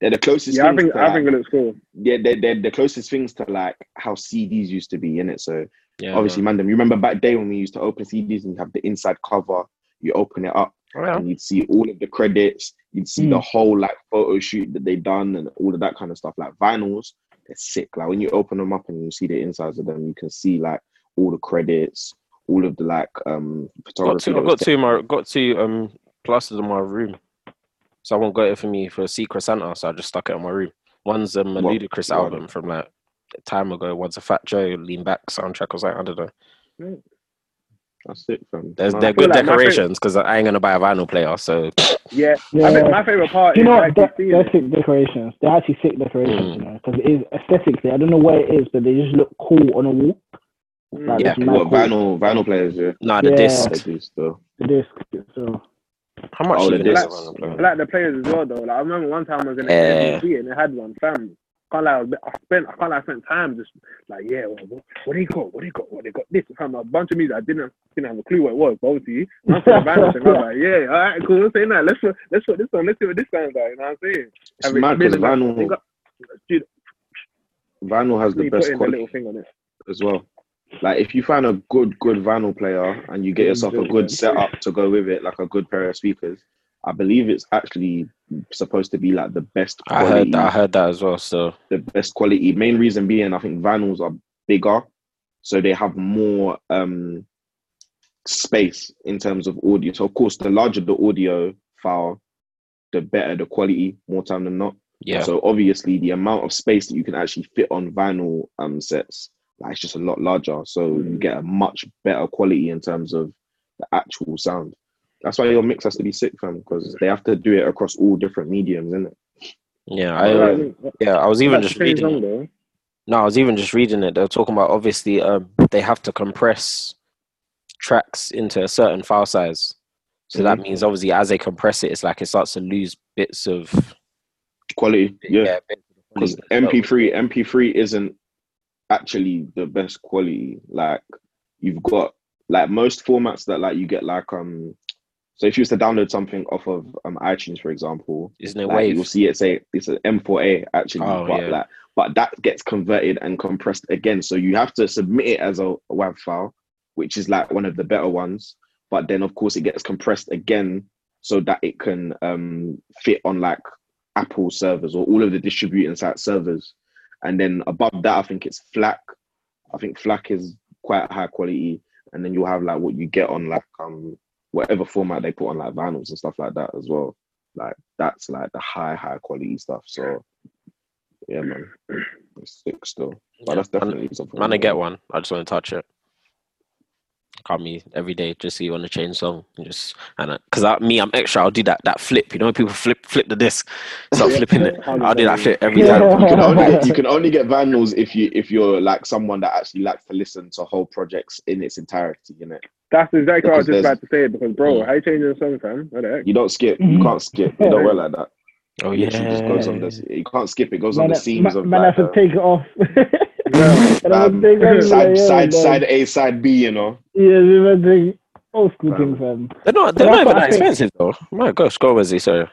they're the closest. Yeah, I things think to, I like- think it looks cool. yeah, they're, they're the closest things to like how CDs used to be in it. So Yeah, obviously, man. You remember back day when we used to open CDs and you have the inside cover. You open it up Well, and you'd see all of the credits. You'd see the Mm. whole like photo shoot that they done and all of that kind of stuff. Like vinyls, they're sick. Like when you open them up and you see the insides of them, you can see like all the credits, all of the like um got photography. two. I've got two. My got two um plasters in my room. Someone got it for me for a Secret Santa, so I just stuck it in my room. One's um, a What- Ludacris album from like a time ago. One's a Fat Joe Lean Back soundtrack Was something. I don't know. That's it, fam. There's they're feel good like decorations because I ain't gonna buy a vinyl player. So Yeah, Yeah. I think my favorite part you is know, actually they're, they're it. sick decorations. They're actually sick decorations, Mm. you know, because it is aesthetically. I don't know what it is, but they just look cool on a wall. Like, Yeah. what cool. vinyl vinyl players? Yeah, nah, the Yeah. they disc. do still. The disc. So How much Oh, you the gonna discs. get a vinyl I player? like the players as well though. Like I remember one time I was in a yeah. and they had one. Fam, can't lie, I, spent I I spent time just like yeah, well, what, what they got? What do they got? What they got? This fam, a bunch of music. I didn't didn't have a clue what it was. But obviously, once I vanished, and I was like, yeah, all right, cool. Let's say that. Let's let's put this on. Let's see what this sounds like. You know what I'm saying? It's Have it mad because vinyl got- Dude, vinyl has the best quality thing on it. as well. Like if you find a good good vinyl player and you get yourself a good setup to go with it, like a good pair of speakers, I believe it's actually supposed to be like the best I heard that. I heard that as well. So the best quality. Main reason being, I think vinyls are bigger, so they have more um space in terms of audio. So of course, the larger the audio file, the better the quality. More time than not. yeah, So obviously, the amount of space that you can actually fit on vinyl um sets, like it's just a lot larger. So you get a much better quality in terms of the actual sound. That's why your mix has to be sick, fam, because they have to do it across all different mediums, isn't it? yeah, I, Yeah. uh, yeah. I was even That's just reading. song, it. No, I was even just reading it. They were talking about obviously um, they have to compress tracks into a certain file size. So that means obviously as they compress it, it's like it starts to lose bits of Quality, yeah. Because quality. MP3, MP3 isn't actually the best quality. Like you've got like most formats that like you get like um. So if you was to download something off of um iTunes, for example, Isn't it like wave? you'll see it say it's an M4A actually, Oh, but yeah. like but that gets converted and compressed again. So you have to submit it as a WAV file, which is like one of the better ones. But then of course it gets compressed again so that it can um fit on like Apple servers or all of the distributing site servers. And then above that, I think it's FLAC. I think FLAC is quite high quality. And then you'll have like what you get on like um whatever format they put on like vinyls and stuff like that as well. Like that's like the high, high quality stuff. So yeah, man. *clears throat* It's sick still. But Yeah, that's man- something. Man, I get one. I just want to touch it. call me every day just so you want to change song and just and because me I'm extra I'll do that that flip you know people flip flip the disc start *laughs* flipping it I'll do that flip every time You can only you can only get vinyls if you if you're like someone that actually likes to listen to whole projects in its entirety, you know. That's exactly what I was just about to say. Because bro, Mm. how you changing the song, fam? What the heck? You don't skip, you can't skip. It don't work like that. oh It literally just goes on yeah the you can't skip, it goes Man, on the man, of man like, has to take it off. *laughs* I um, take it off, side side side A, side B, you know. Yeah, we were doing old school Fam. things, fam. they're not they're not even that expensive though my gosh go Wesley sorry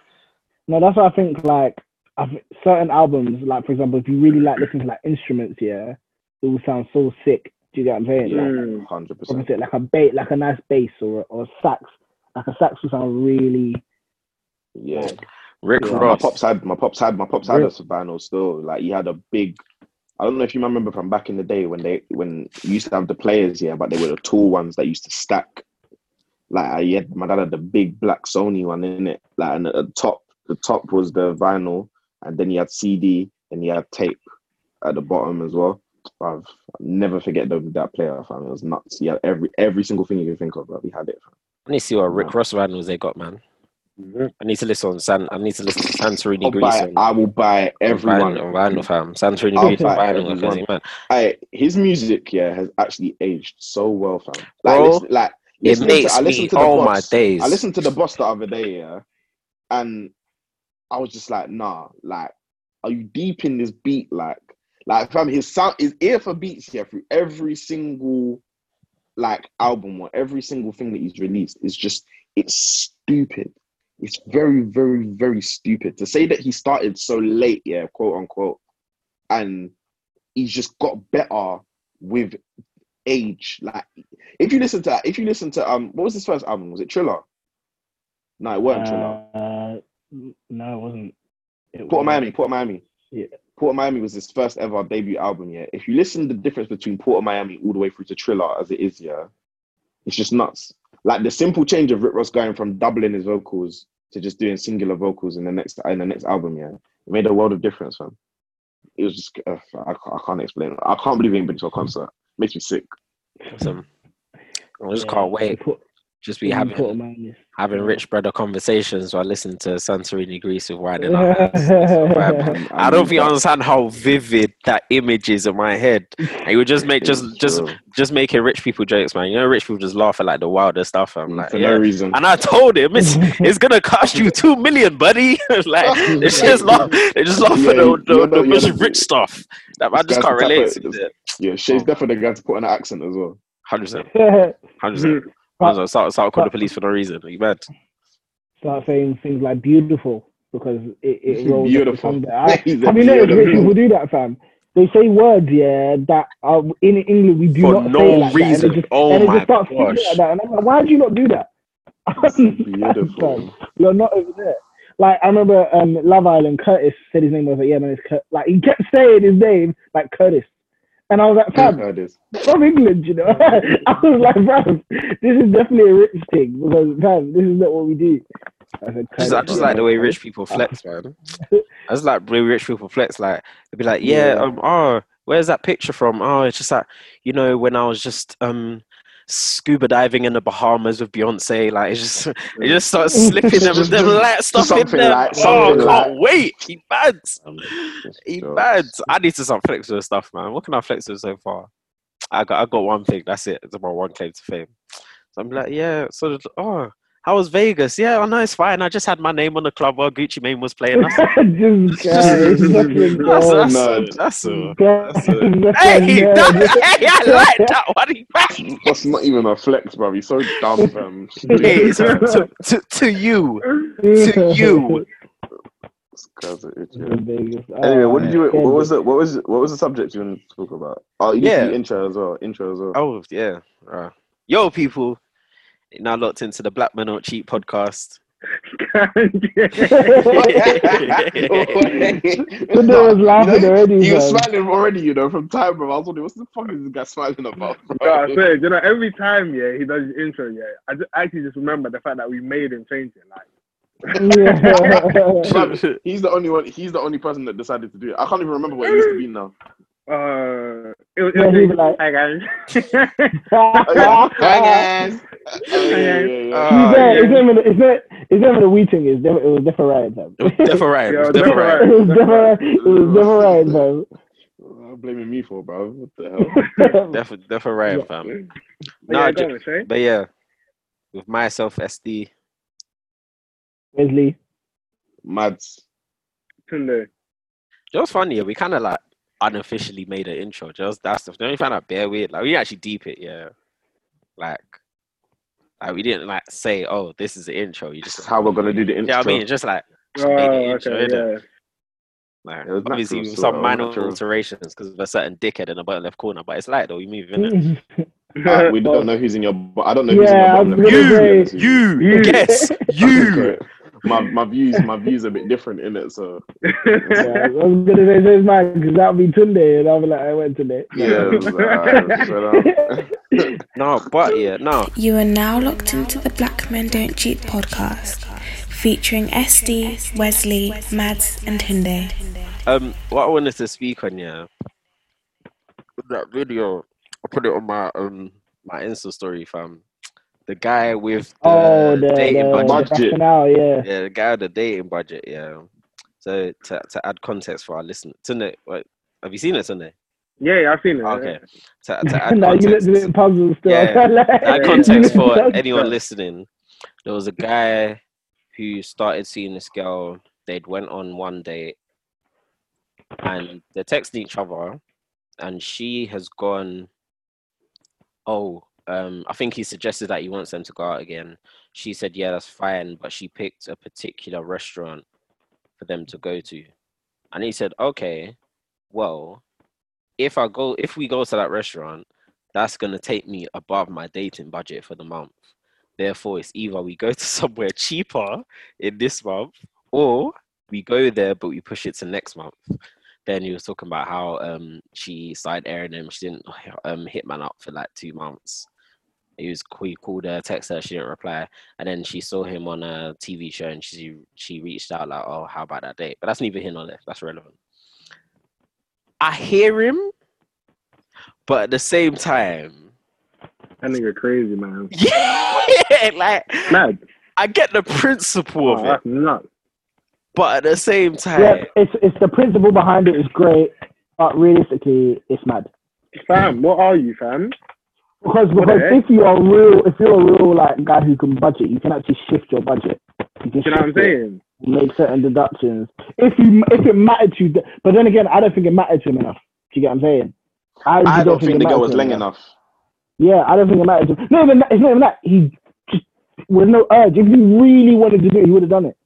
No, that's what I think. Like, I think certain albums, like for example, if you really like listening to like instruments, yeah, it will sound so sick. Do you get what I'm saying? Like, Mm. Hundred percent. obviously, like a bass, like a nice bass or or sax, like a sax will sound really. Yeah. Rick Yeah, my pops had my pops had my pops had Yeah. a vinyl still. Like he had a big. I don't know if you remember from back in the day when they when you used to have the players, yeah, but they were the tall ones that used to stack. Like I had my dad had the big black Sony one in it. Like and at the top, the top was the vinyl, and then you had CD and you had tape at the bottom as well. I've never forget the, that player. Fam. It was nuts. Yeah, every every single thing you can think of, but we had it. Fam. I need to see what Rick Ross vinyls they got man Mhm. I need to listen on San I need to listen to Santorini I'll Greece buy, on, I will buy everyone. on vinyl, on vinyl fam Santorini Greece on buy vinyl man I, his music, yeah, has actually aged so well, fam. Like, Bro, listen, like it listening to- makes I listened me to the all my days I listened to the boss the other day, yeah, and I was just like, nah, like, are you deep in this beat? Like, like, fam, his sound, his ear for beats, yeah, through every single like album or every single thing that he's released is just it's stupid. It's very, very, very stupid to say that he started so late, yeah, quote unquote, and he's just got better with age. Like, if you listen to, that, if you listen to, um, what was his first album? Was it Trilla? No, it wasn't Trilla. Uh, no, it wasn't. It Port of wasn't. Miami. Port of Miami. Yeah. Port of Miami was his first ever debut album. Yeah. If you listen to the difference between Port of Miami all the way through to Trilla as it is, yeah, it's just nuts. Like the simple change of Rick Ross going from doubling his vocals to just doing singular vocals in the next in the next album, yeah, it made a world of difference, man. It was just uh, I, I can't explain. it. I can't believe he ain't been to a concert. makes me sick. Awesome. I just Yeah, can't wait. Put, Just be having Port of Miami. having rich brother conversations while listening to Santorini Greece with wine in our hands. It's a vibe. I don't think you understand how vivid that image is in my head. And you would just make *laughs* just just just making rich people jokes, man. You know, rich people just laugh at like the wildest stuff. I'm mm, like, for yeah. no reason. And I told him it's *laughs* it's gonna cost you two million, buddy. *laughs* like they just laugh, they just laugh Yeah, at the, the, not- the most rich stuff. That I just can't relate of- to it. Yeah, Shay's oh. definitely the guy to put an accent as well. Hundred percent, hundred percent. Start start calling the police for no reason. Are you mad? Start saying things like beautiful because it, it rolls Beautiful. Off the tongue there. He's a I, have you noticed rich beautiful. people do that, fam? They say words, yeah, that are in England we do For not no say like reason. That, and they just, Oh and they my just start speaking gosh. like that. And I'm like, why do you not do that? *laughs* Beautiful. You're not over there. Like I remember um, Love Island, Curtis said his name. Was like, yeah, man, it's Kurt. Like he kept saying his name like Curtis, and I was like, I've fam, heard this. from England, you know. *laughs* I was like, fam, this is definitely a rich thing because fam, this is not what we do. I said, Just, I just like the way rich people flex, man. I just like the way rich people flex. Like they'd be like, yeah, Yeah. um, oh, where's that picture from? Oh, it's just like you know when I was just um scuba diving in the Bahamas with Beyonce. Like it's just *laughs* they just start *laughs* slipping them Just- them stuff in there. like- oh, I can't wait. He bad. He bad. I need to start flexing with stuff, man. What can I flex with so far? I got I got one thing. That's it. It's my one claim to fame. So I'm like, yeah. So oh, how was Vegas? Yeah, I know it's fine. I just had my name on the club while Gucci Mane was playing. That's *laughs* Just *laughs* that's, that's, that's hey, *laughs* hey, I like that one. That's not even a flex, bro. He's so dumb, fam. Hey, to, to, to, to you, to you. This guy's an idiot. In Vegas. Anyway, what did you? What was it? What was what was the subject you wanted to talk about? Oh, you Yeah. yeah. intro as well. Intro as well. Oh yeah. Uh, yo, people. Now locked into the Black Men Don't Cheat podcast. Sunday was laughing You know, already, He was smiling already, you know, from time, bro. I was wondering, what's the fuck is this guy smiling about? bro? Bro, I swear, you know, every time, yeah, he does his intro, yeah, I just, actually just remember the fact that we made him change it. Like, *laughs* *laughs* Yeah. He's the only one. He's the only person that decided to do it. I can't even remember what it used to be now. Uh, it was, it Yeah, was he was like- Hi guys. Hi guys. Yeah, yeah, yeah, yeah. Uh, He's there. yeah. It's not even. It's not. It's not even a we thing. It's never. It was different right, fam. It was different right. It was different right. it was different. It was different right, fam. Uh, blaming me for, bro. What the hell? *laughs* Different, different right, Yeah. fam. But No, yeah, ju- go on, Shay. But yeah, with myself, SD, Wesley. Mads. Tunde. it was funny. Yeah, we kind of like unofficially made an intro. Just that stuff. Don't you find that bare weird? Like we actually deep it. Yeah, like, like we didn't like say, "Oh, this is the intro." You just is how we're gonna do the intro. yeah. intro. I mean, it's just like just Oh, made intro. okay, yeah. Like, It was obviously natural with some minor natural. alterations because of a certain dickhead in the bottom left corner. But it's like though, you move in it. Uh, we don't know who's in your. bo- I don't know who's Yeah, I in your bottom left. say- You, You. yes, *laughs* you. My my views my views are a bit different in it. So yeah, I *laughs* was gonna say this man because that'll be Tunde, and I'll be like, I went Tunde. yeah. it was, uh. *laughs* No, but yeah, no. You are now locked into the Black Men Don't Cheat podcast, featuring SD, Wesley, Mads, and Tunde. Um, what I wanted to speak on, yeah, that video, I put it on my um my Insta story, fam. The guy with the Oh, the, dating the, budget, the budget. rationale, yeah. yeah, the guy with the dating budget, yeah. So to to add context for our listeners, Tunde, what, have you seen it, Tunde? yeah, yeah, I've seen it. Okay. To, to *laughs* add now you look context, a bit puzzled still. Yeah, *laughs* Like, add context for *laughs* anyone listening. There was a guy who started seeing this girl. They'd went on one date, and they're texting each other, and she has gone. Oh, um, I think he suggested that he wants them to go out again. She said, "Yeah, that's fine," but she picked a particular restaurant for them to go to, and he said, "Okay, well, if I go, if we go to that restaurant." that's to take me above my dating budget for the month. Therefore, it's either we go *laughs* to somewhere cheaper in this month or we go there, but we push it to next month. Then he was talking about how um, she started airing him. She didn't *laughs* um, hit man up for like two months. He was he called her, text her, she didn't reply, and then she saw him on a TV show and she she reached out like, "Oh, how about that date?" But that's neither here nor there. That's relevant. I hear him, but at the same time, That nigga crazy, man. *laughs* yeah, like Mad. I get the principle Oh, of it, that's nuts. but at the same time, yeah, it's it's the principle behind it is great, but realistically, it's mad. Fam, what are you, fam? Because because heck? if you are real, if you're a real like guy who can budget, you can actually shift your budget. You can you know what I'm shift it, saying? Make certain deductions. If you if it mattered to you, but then again, I don't think it mattered to him enough. Do you get what I'm saying? I don't think it the girl mattered was to him long enough. Yeah, I don't think it mattered to him. Not even that, it's not even that. He just with no urge. If he really wanted to do it, he would have done it.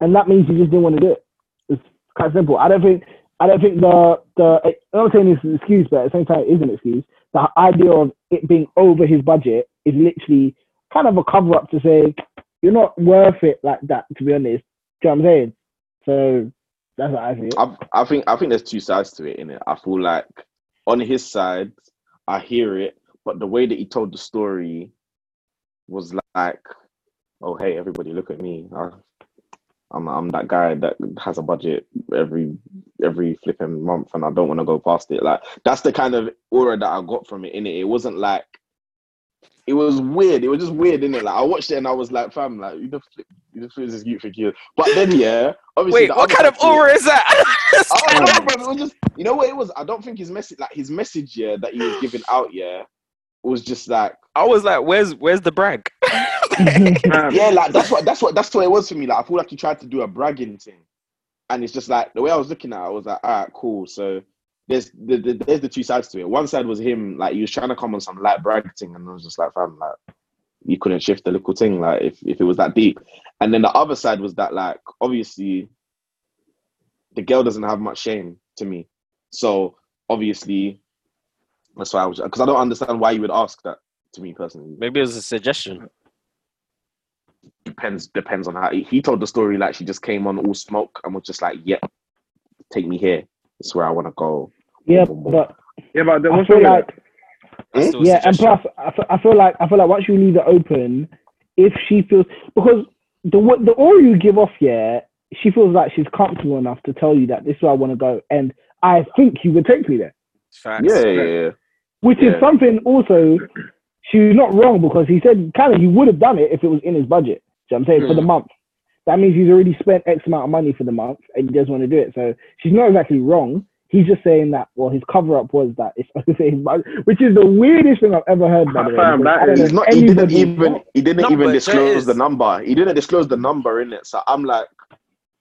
And that means he just didn't want to do it. It's quite simple. I don't think I don't think the the I'm not saying it's an excuse, but at the same time it is an excuse. The idea of it being over his budget is literally kind of a cover up to say you're not worth it like that, to be honest. Do you know what I'm saying? So that's what I think. I, I think I think there's two sides to it. In it, I feel like on his side, I hear it, but the way that he told the story was like, "Oh, hey, everybody, look at me! I'm I'm that guy that has a budget every every flipping month, and I don't want to go past it." Like that's the kind of aura that I got from it. In it, it wasn't like. It was weird. It was just weird, innit? Like I watched it and I was like, "Fam, like you the flip, you the flip this youth for years." But then, yeah, obviously, wait, what kind of aura is that? *laughs* I don't know. It was just, you know what it was? I don't think his message, like his message, yeah, that he was giving out, yeah, was just like, I was like, "Where's where's the brag?" *laughs* *laughs* Yeah, like that's what that's what that's what it was for me. Like I feel like he tried to do a bragging thing, and it's just like the way I was looking at, it, I was like, all right, cool. So there's the, the there's the two sides to it. One side was him, like he was trying to come on some light brag thing, and I was just like, fam, like you couldn't shift the little thing, like if if it was that deep. And then the other side was that, like, obviously, the girl doesn't have much shame to me. So obviously, that's why I was because I don't understand why you would ask that to me personally. Maybe it was a suggestion. Depends depends on how he, he told the story. Like she just came on all smoke and was just like, "Yep, take me here. It's where I want to go." yeah, but yeah, but then I what's feel wrong like That's Hmm? still a yeah, and plus, I feel, I feel like I feel like once you leave it open, if she feels because the wa- the aura you give off, yeah, she feels like she's comfortable enough to tell you that this is where I want to go, and I think you would take me there. Facts. Yeah, yeah, yeah. Which Yeah. is something also she's not wrong because he said kind of he would have done it if it was in his budget. So I'm saying for the mm. month. That means he's already spent X amount of money for the month and he doesn't want to do it. So she's not exactly wrong. He's just saying that well his cover up was that it's *laughs* over which is the weirdest thing I've ever heard by the way. Fam, because that I don't He's not. He didn't anybody- even. He didn't No, even disclose the number. He didn't disclose the number in it. So I'm like,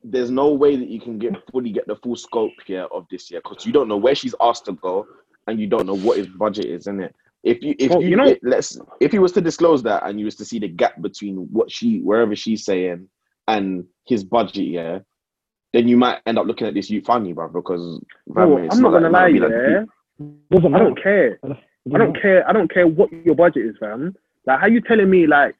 there's no way that you can get fully get the full scope here of this year because you don't know where she's asked to go and you don't know what his budget is in it. If you if Well, you, you know- it- let's if he was to disclose that and you was to see the gap between what she wherever she's saying and his budget, yeah, then you might end up looking at this youth funny, bro. Because Bro, fam, I'm not like gonna it lie, be like the yeah. doesn't I don't care. I don't care. I don't care what your budget is, fam. Like, how you telling me like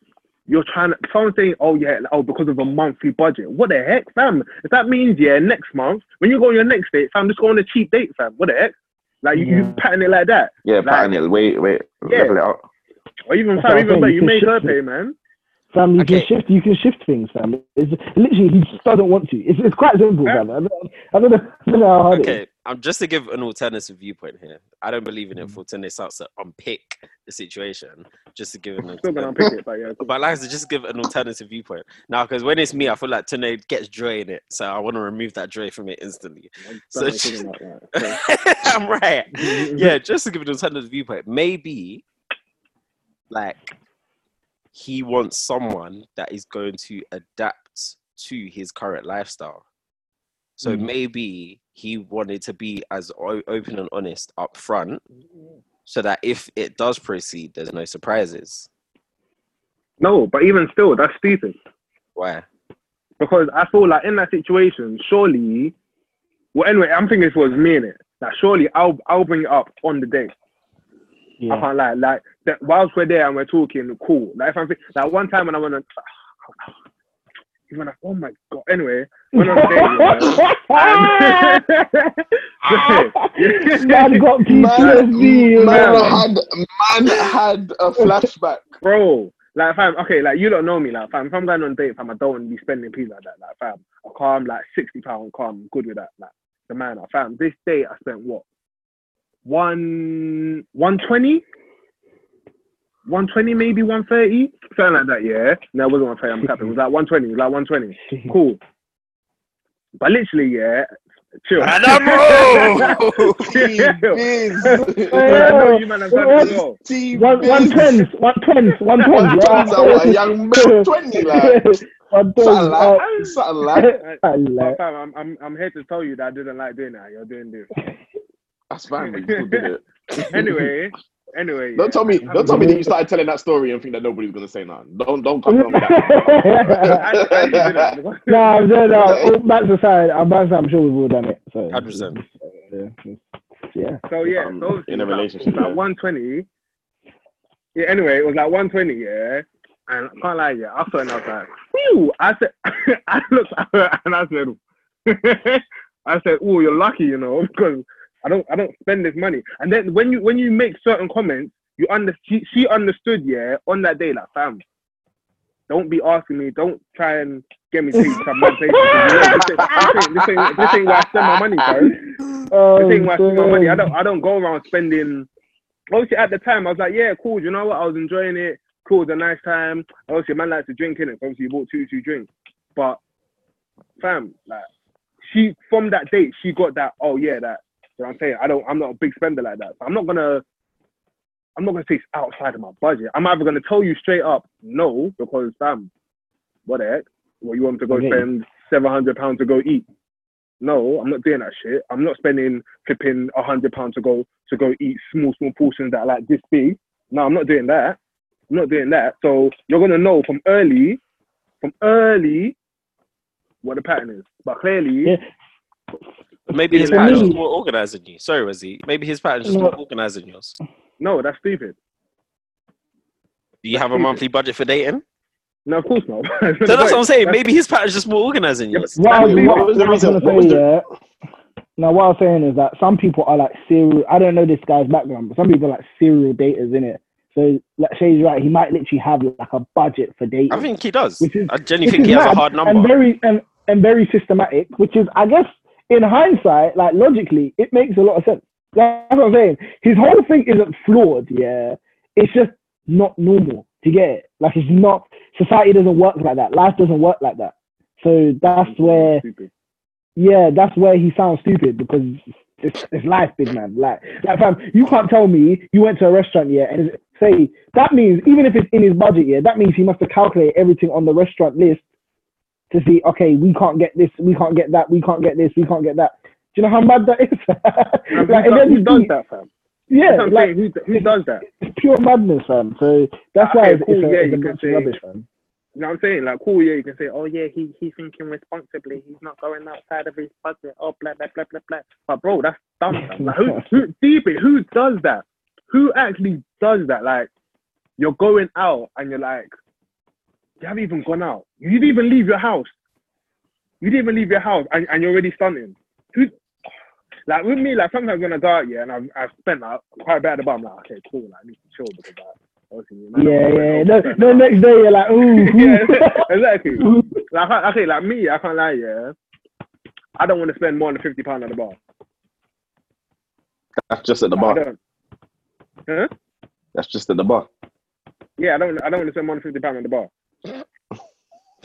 you're trying to? Someone saying, "Oh yeah, oh because of a monthly budget." What the heck, fam? If that means yeah, next month when you go on your next date, fam, just go on a cheap date, fam. What the heck? Like you, Yeah. you pattern it like that, yeah, Like- pattern it. Wait, wait, Yeah. level it out. or even That's what fam, I'm even better, you make her pay, man. Fam, you Okay. can shift. You can shift things, fam. It's literally he just doesn't want to. It's, it's quite simple, Yeah. fam. I don't, I don't know. I don't know how hard it is. Okay, I'm just to give an alternative viewpoint here. I don't believe in it mm-hmm. for Tunde starts to unpick the situation, just to give an I'm *laughs* still gonna alternative. unpick it, but yeah. But like to just give an alternative viewpoint now, because when it's me, I feel like Tunde gets joy in it, so I want to remove that joy from it instantly. I'm So done thinking about. *laughs* I'm right. *laughs* Yeah, just to give an alternative viewpoint, maybe like he wants someone that is going to adapt to his current lifestyle. So Mm. maybe he wanted to be as o- open and honest up front so that if it does proceed, there's no surprises. No, but even still, that's stupid. Why? Because I feel like in that situation, surely, well, anyway, I'm thinking this was me in it. Like, surely I'll I'll bring it up on the day. Yeah. I can't lie. Like, that whilst we're there and we're talking, cool. Like, if I'm think- like one time when I went on, even like, oh my god. Anyway, went on a date. yeah. Man got *laughs* PTSD. Man, Man, had man had a *laughs* flashback. bro. Like fam, okay, like you don't know me, like fam. If I'm going on a date, fam, I don't want to be spending peas like that. Like fam, I calm like sixty pound, calm, I'm good with that. Like the man, like, fam. This day I spent what one one twenty, one twenty maybe one thirty, something like that. Yeah, no, it wasn't one thirty. I'm capping. It was like one twenty. It was like one twenty. *laughs* Cool. But literally, yeah, chill. And I'm wrong. *laughs* Chill. I know you man have done it as well. One one tens, one tens, one tens. One tens, I want a young man, 20, like. One tens. Something like, something like. I But like- fam, I'm, I'm, I'm here to tell you that I didn't like doing that. You're doing this. That's fine, but you still did it. Anyway, anyway. Don't yeah. tell me, don't tell me that you *laughs* started telling that story and think that nobody's gonna say nothing. Don't, don't come tell me that. *laughs* I, I did it. no, I'm no, no. *laughs* All Back aside, I'm back. I'm sure we've all done it. So, 100%. yeah, yeah. So yeah, Um, so in a it like- relationship, it like yeah. 120. Yeah. Anyway, it was like 120. Yeah. And I can't lie, yeah. I saw and I was like, "Whew!" I said, I looked at her and I said, I said, "Oh, you're lucky, you know, because I don't, I don't spend this money." And then when you when you make certain comments, you under she, she understood, yeah, on that day, like, fam, don't be asking me, don't try and get me to take some man places. You know, this, ain't, this, ain't, this, ain't, where I spend my money, bro. *laughs* Oh, The thing where I spend my money, I don't I don't go around spending. Obviously, at the time, I was like, yeah, cool. You know what? I was enjoying it. Cool, it was a nice time. Obviously, a man likes to drink in it. Obviously, you bought two two drinks, but fam, like she from that date, she got that. Oh yeah, that. You know what I'm saying? I don't. I'm not a big spender like that. So I'm not gonna. I'm not gonna say it's outside of my budget. I'm either gonna tell you straight up no because fam, what the heck? Well, you want to go Okay. spend seven hundred pounds to go eat? No, I'm not doing that shit. I'm not spending flipping a hundred pounds to go to go eat small small portions that are like this big. No, I'm not doing that. I'm not doing that. So you're gonna know from early, from early, what the pattern is. But clearly, Yeah. Maybe his For pattern's me- more organized than you. Sorry, Wesley. Maybe his pattern's just No. more organized than yours. no, that's stupid. Do you have a monthly budget for dating? No, of course not. *laughs* So that's what I'm saying. Maybe his pattern's just more organized than yours. What I was, What what, was the what I was reason- what was say, the- Now, what I was saying is that some people are like serial. I don't know this guy's background, but some people are like serial daters in it. So, like Shay's right, he might literally have like a budget for dating. I think he does. Which is- I which genuinely think is he has a hard number. and very and, and very systematic. Which is, I guess, in hindsight, like logically, it makes a lot of sense. That's what I'm saying. His whole thing isn't flawed, yeah. It's just not normal. Do you get it? Like it's not society doesn't work like that. Life doesn't work like that. So that's where Stupid. yeah, that's where he sounds stupid because it's, it's life, big man. Like, like fam, you can't tell me you went to a restaurant, yeah, and say that means even if it's in his budget, yeah, that means he must have calculated everything on the restaurant list to see, okay, we can't get this, we can't get that, we can't get this, we can't get that. Do you know how mad that is? *laughs* Like, who, does, who does that, fam? yeah, That's what I'm like saying. Who, who does that? it's pure madness, fam. So that's why Okay, it's, cool, it's a, yeah, it's a bunch say- rubbish, fam. You know what I'm saying? Like, cool, yeah, you can say, oh, yeah, he, he's thinking responsibly. He's not going outside of his budget. Oh, blah, blah, blah, blah, blah. But, bro, that's dumb. Like, who, *laughs* who, deep it, who does that? Who actually does that? Like, you're going out and you're like, you haven't even gone out. You didn't even leave your house. You didn't even leave your house and, and you're already stunting. Who, like, with me, like, sometimes when I go out, yeah, and I've, I've spent like, quite a bit at the bar, I'm like, okay, cool, like, I need to chill because, like, obviously, you know, Yeah, yeah. not No, no, next day you're like, ooh. *laughs* yeah, *laughs* exactly. Like, I- okay, like me, I can't lie, yeah. I don't want to spend more than fifty pound at the bar. That's just at the bar. don't. Huh? That's just at the bar. Yeah, I don't. I don't want to spend more than fifty pound at the bar.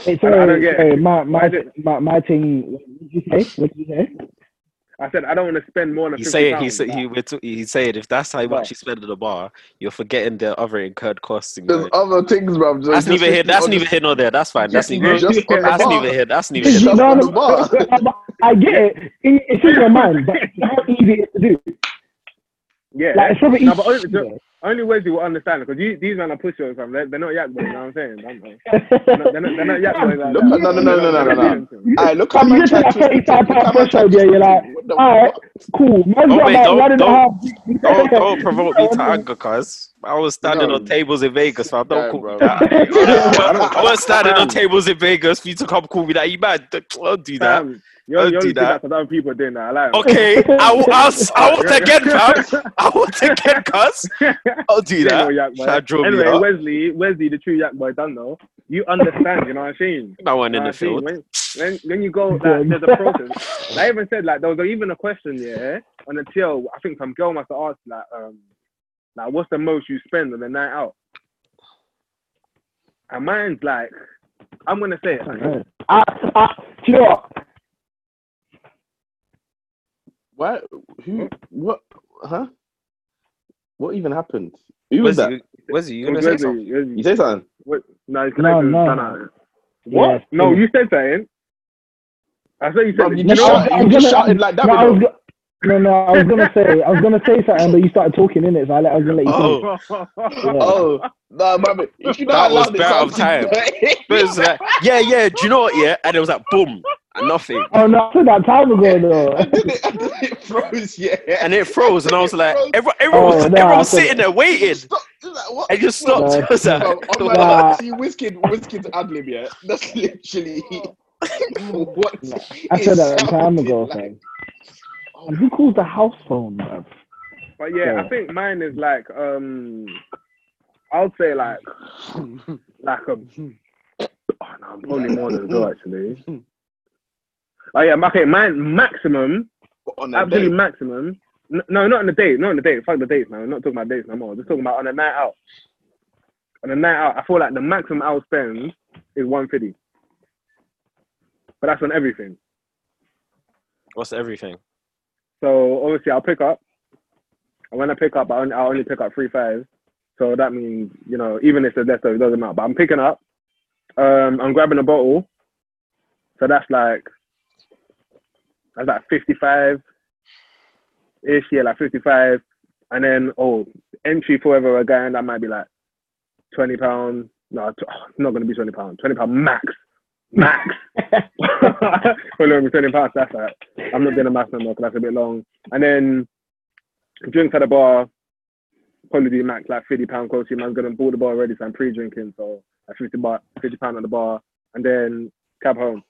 Hey, I- I don't get sorry, my, my, Why is it- my, my thing, what did you say? What did you say? I said I don't want to spend more than He fifty saying pound. he said he we're t- he's saying if that's how Bar. much you spend at the bar, you're forgetting the other incurred costs. There's going. other things, bro. Just- That's just neither here. That's on the- neither here nor there. That's fine. That's just- neither. just on the That's bar. neither here. That's neither *laughs* here. Just No, on no, the bar. I get it. it. It's in your mind, but how easy it is to do. Yeah. Like it's probably No, but only, the, only Wesley will understand because these men are pushers, fam. They're, they're not yak boys. You know what I'm saying? They're not, they're not, they're not, they're yak boys. Like Look that. at- no, no, no, no, no, no, no. Aye, look how Fam, man you tried get to. that 35 look how man pound tried threshold, yeah, you're like, alright. Cool. Man's Oh, got wait, about don't- one and don't- Don't, don't provoke me to Yeah. anger, cuz I was standing No. on tables in Vegas, fam. Don't Yeah, call bro. me that. *laughs* I was standing on tables in Vegas for you to come call me that. You mad? Don't do that. Fam, you Don't only, you do only do that. that because other people are doing that. I like 'em. Okay, *laughs* I will. I'll, s- I will again, fam. *laughs* I will again, cuz. I'll do You know, that. yak boy. Try to draw me Anyway. Wesley, Wesley, the true yak boy, done though. You understand, you know what I'm saying? No one in the what I'm saying? field. When, when, when you go, like, there's a process. I even said, like, there was even a question, yeah, on the TL. I think some girl must have asked, like, um, like, what's the most you spend on a night out? And mine's like, I'm gonna say it. I, I, do you know what? What? Who? What? Huh? What even happened? Who was Was that? you? Was you It gonna say something? You say something? What? No, it's No, no. No, no. What? Yeah, no, you said something. I said you said. Bro, you you just know shouted, I you was just gonna- shouted like that. No, I was with go- no, no, I was gonna say, I was gonna say something, but you started talking in it, so I, let, I was gonna let you. Oh. finish. them. Oh, no, man. You know That how was loud it of time. But it's like, yeah, yeah. Do you know what? Yeah, and it was like, boom, and nothing, Oh no, I said that time ago though. *laughs* and then it, and then it froze, yeah. and it froze, and I was like, It everyone, everyone, was, Oh, no, everyone was said- sitting there waiting, Stop. It's like, what? and just stopped. No, *laughs* I was like, Bro, on my Nah. see Wizkid, Wizkid's ad lib, yeah. That's literally *laughs* what. I said it that a time sounded ago, like. fam. And who calls the house phone, bruv? But yeah, Yeah. I think mine is like um, I'll say like like a. Oh no, I'm probably more than two actually. Oh yeah, okay, mine maximum, On a absolute date. maximum. No, not on the date, not on the date. Fuck the dates, man. We're not talking about dates no more. Just talking about on a night out. On a night out, I feel like the maximum I'll spend is one fifty. But that's on everything. what's everything? So obviously I'll pick up. And when I pick up, I only, I only pick up three fives. So that means, you know, even if it's less, it doesn't matter. But I'm picking up. Um, I'm grabbing a bottle. So that's like, that's like 55 ish, yeah, like 55. And then, oh, entry for whoever we're going, that might be like 20 pounds. No, t- oh, it's not going to be 20 pounds. 20 pounds max. Max. *laughs* *laughs* Well, it'll 20 pounds. That's like, I'm not doing a no more because that's a bit long. And then drinks at the bar, probably do max like 50 pound coach. Man's gonna board the bar already, so I'm pre-drinking, so like 50 bar, 50 pound at the bar, and then cab home.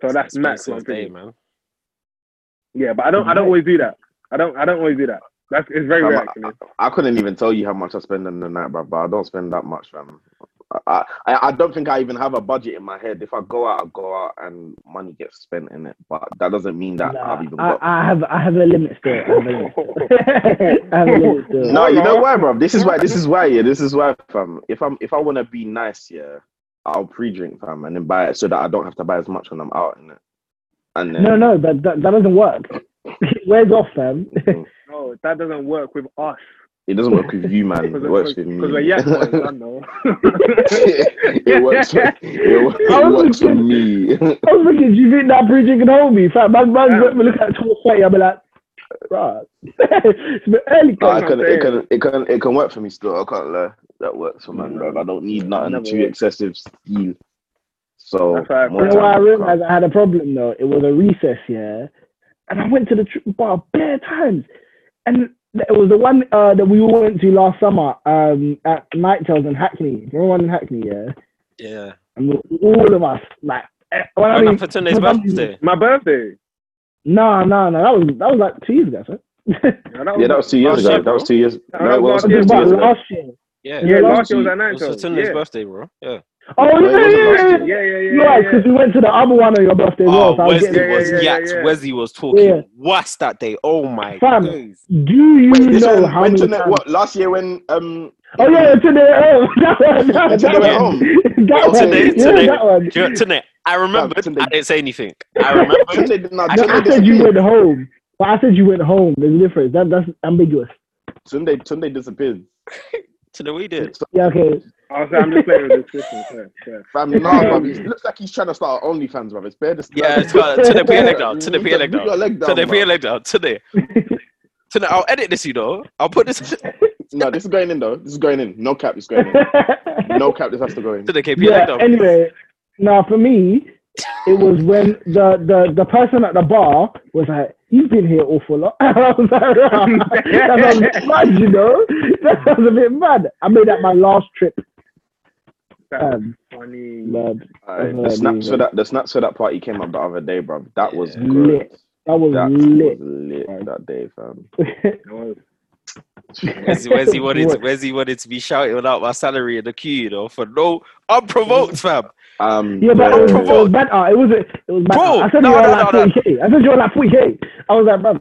So that's max Expensive day, 150. man. Yeah, but I don't, I don't always do that. I don't, I don't always do that. That's it's very Fam, rare I- actually. I couldn't even tell you how much I spend on the night, bro. But I don't spend that much, fam. I, I I don't think I even have a budget in my head. If I go out, I go out, and money gets spent in it. But that doesn't mean that Nah, I've even I, got. I have I have a limit still. I have a limit. *laughs* I have a limit still. No, you know why, bro? This is why. This is why. Yeah, this is why, fam. If I'm if I want to be nice, yeah, I'll pre-drink, fam, and then buy it so that I don't have to buy as much when I'm out in it. And then, No, no, that, that that doesn't work. *laughs* Where's off, fam? Mm-hmm. *laughs* No, that doesn't work with us. it doesn't work with you, man. *laughs* It works with me. because we're yes boys, I know. it works. For, it, wo- it works for me. I was thinking, do you think that pre-drink can hold me? Fam, man, man, let me look at 12.30, I'll be like, bruh, it's a bit early, No, I cuz. can, it can it can it can work for me still. I can't lie. That works for man, bro. I don't need nothing Never too works. excessive steam. So That's why I- You know why I time to come. realized I had a problem though? It was a recess, yeah. And I went to the tr- bar bare times. And it was the one uh, that we all went to last summer um, at Night Tales in Hackney. Remember one in Hackney, yeah? Yeah. And all of us, like, eh, well, I mean, for Tunde's for birthday. My birthday. No, no, no. That was that was like two years ago, sir. *laughs* Yeah, Yeah, that was two years ago. year, That was two years. That No, it was was two years ago. last year. Yeah. Yeah, Yeah, last last year was at It night. was for yeah. birthday, bro. Yeah. Oh, yeah, yeah, yeah, yeah. Yeah, yeah, yeah. You're right, yeah, because we went to the other one on your birthday as well. Oh, So I was Wesley getting, yeah, was yeah, yeah, yacked. yeah. Wesley was talking Yeah. was that day. Oh my Fam. days. do you Wait, this know one how went many to net, times? what last year when um Oh yeah, to the oh, that one, that, Went to that the one, home. that Oh, one, today, yeah, today. that one. Do you know, Tunde, I remembered. Tunde. I didn't say anything. *laughs* I remembered. Tunde did not. I No, Tunde I said you disappeared. went home, but I said you went home. There's a difference. That that's ambiguous. Tunde Tunde disappeared. *laughs* Tunde, we did. Yeah, okay. I was, I'm just playing with this question. Fair, fair. Fam, nah, bro. It looks like he's trying to start OnlyFans, bro. It's bare this. Yeah, it's got Tunde, put your leg down. Tunde, put your leg Put your down. leg down. Tunde, put your bro. leg down. Tunde. Tunde, I'll edit this, you know. I'll put this. No, this is going in though. This is going in. No cap. This is going in. No *laughs* cap. This has to go in. Tunde, okay, put yeah. leg down. Anyway, now for me, it was when the the the person at the bar was like, "He's been here awful lot." *laughs* I was like, *laughs* "Rah." "That was a bit mad, you know. *laughs* That was a bit mad." I made that my last trip. Um, Funny. mad. Alright, Oh, the snaps yeah. for that. The snaps for that party came up the other day, bro. That was Yeah. Lit. That was That lit. was lit that day, fam. It was. Where's he, where's he wanted? To, *laughs* where's he wanted to be shouting out my salary in the queue, you know, for no unprovoked, fam. Um, Yeah, but it was, the- it was better. It was it was better. Bro, I said no, you were no, like no, no. 40k. I said you were like 40k. I was like, bro,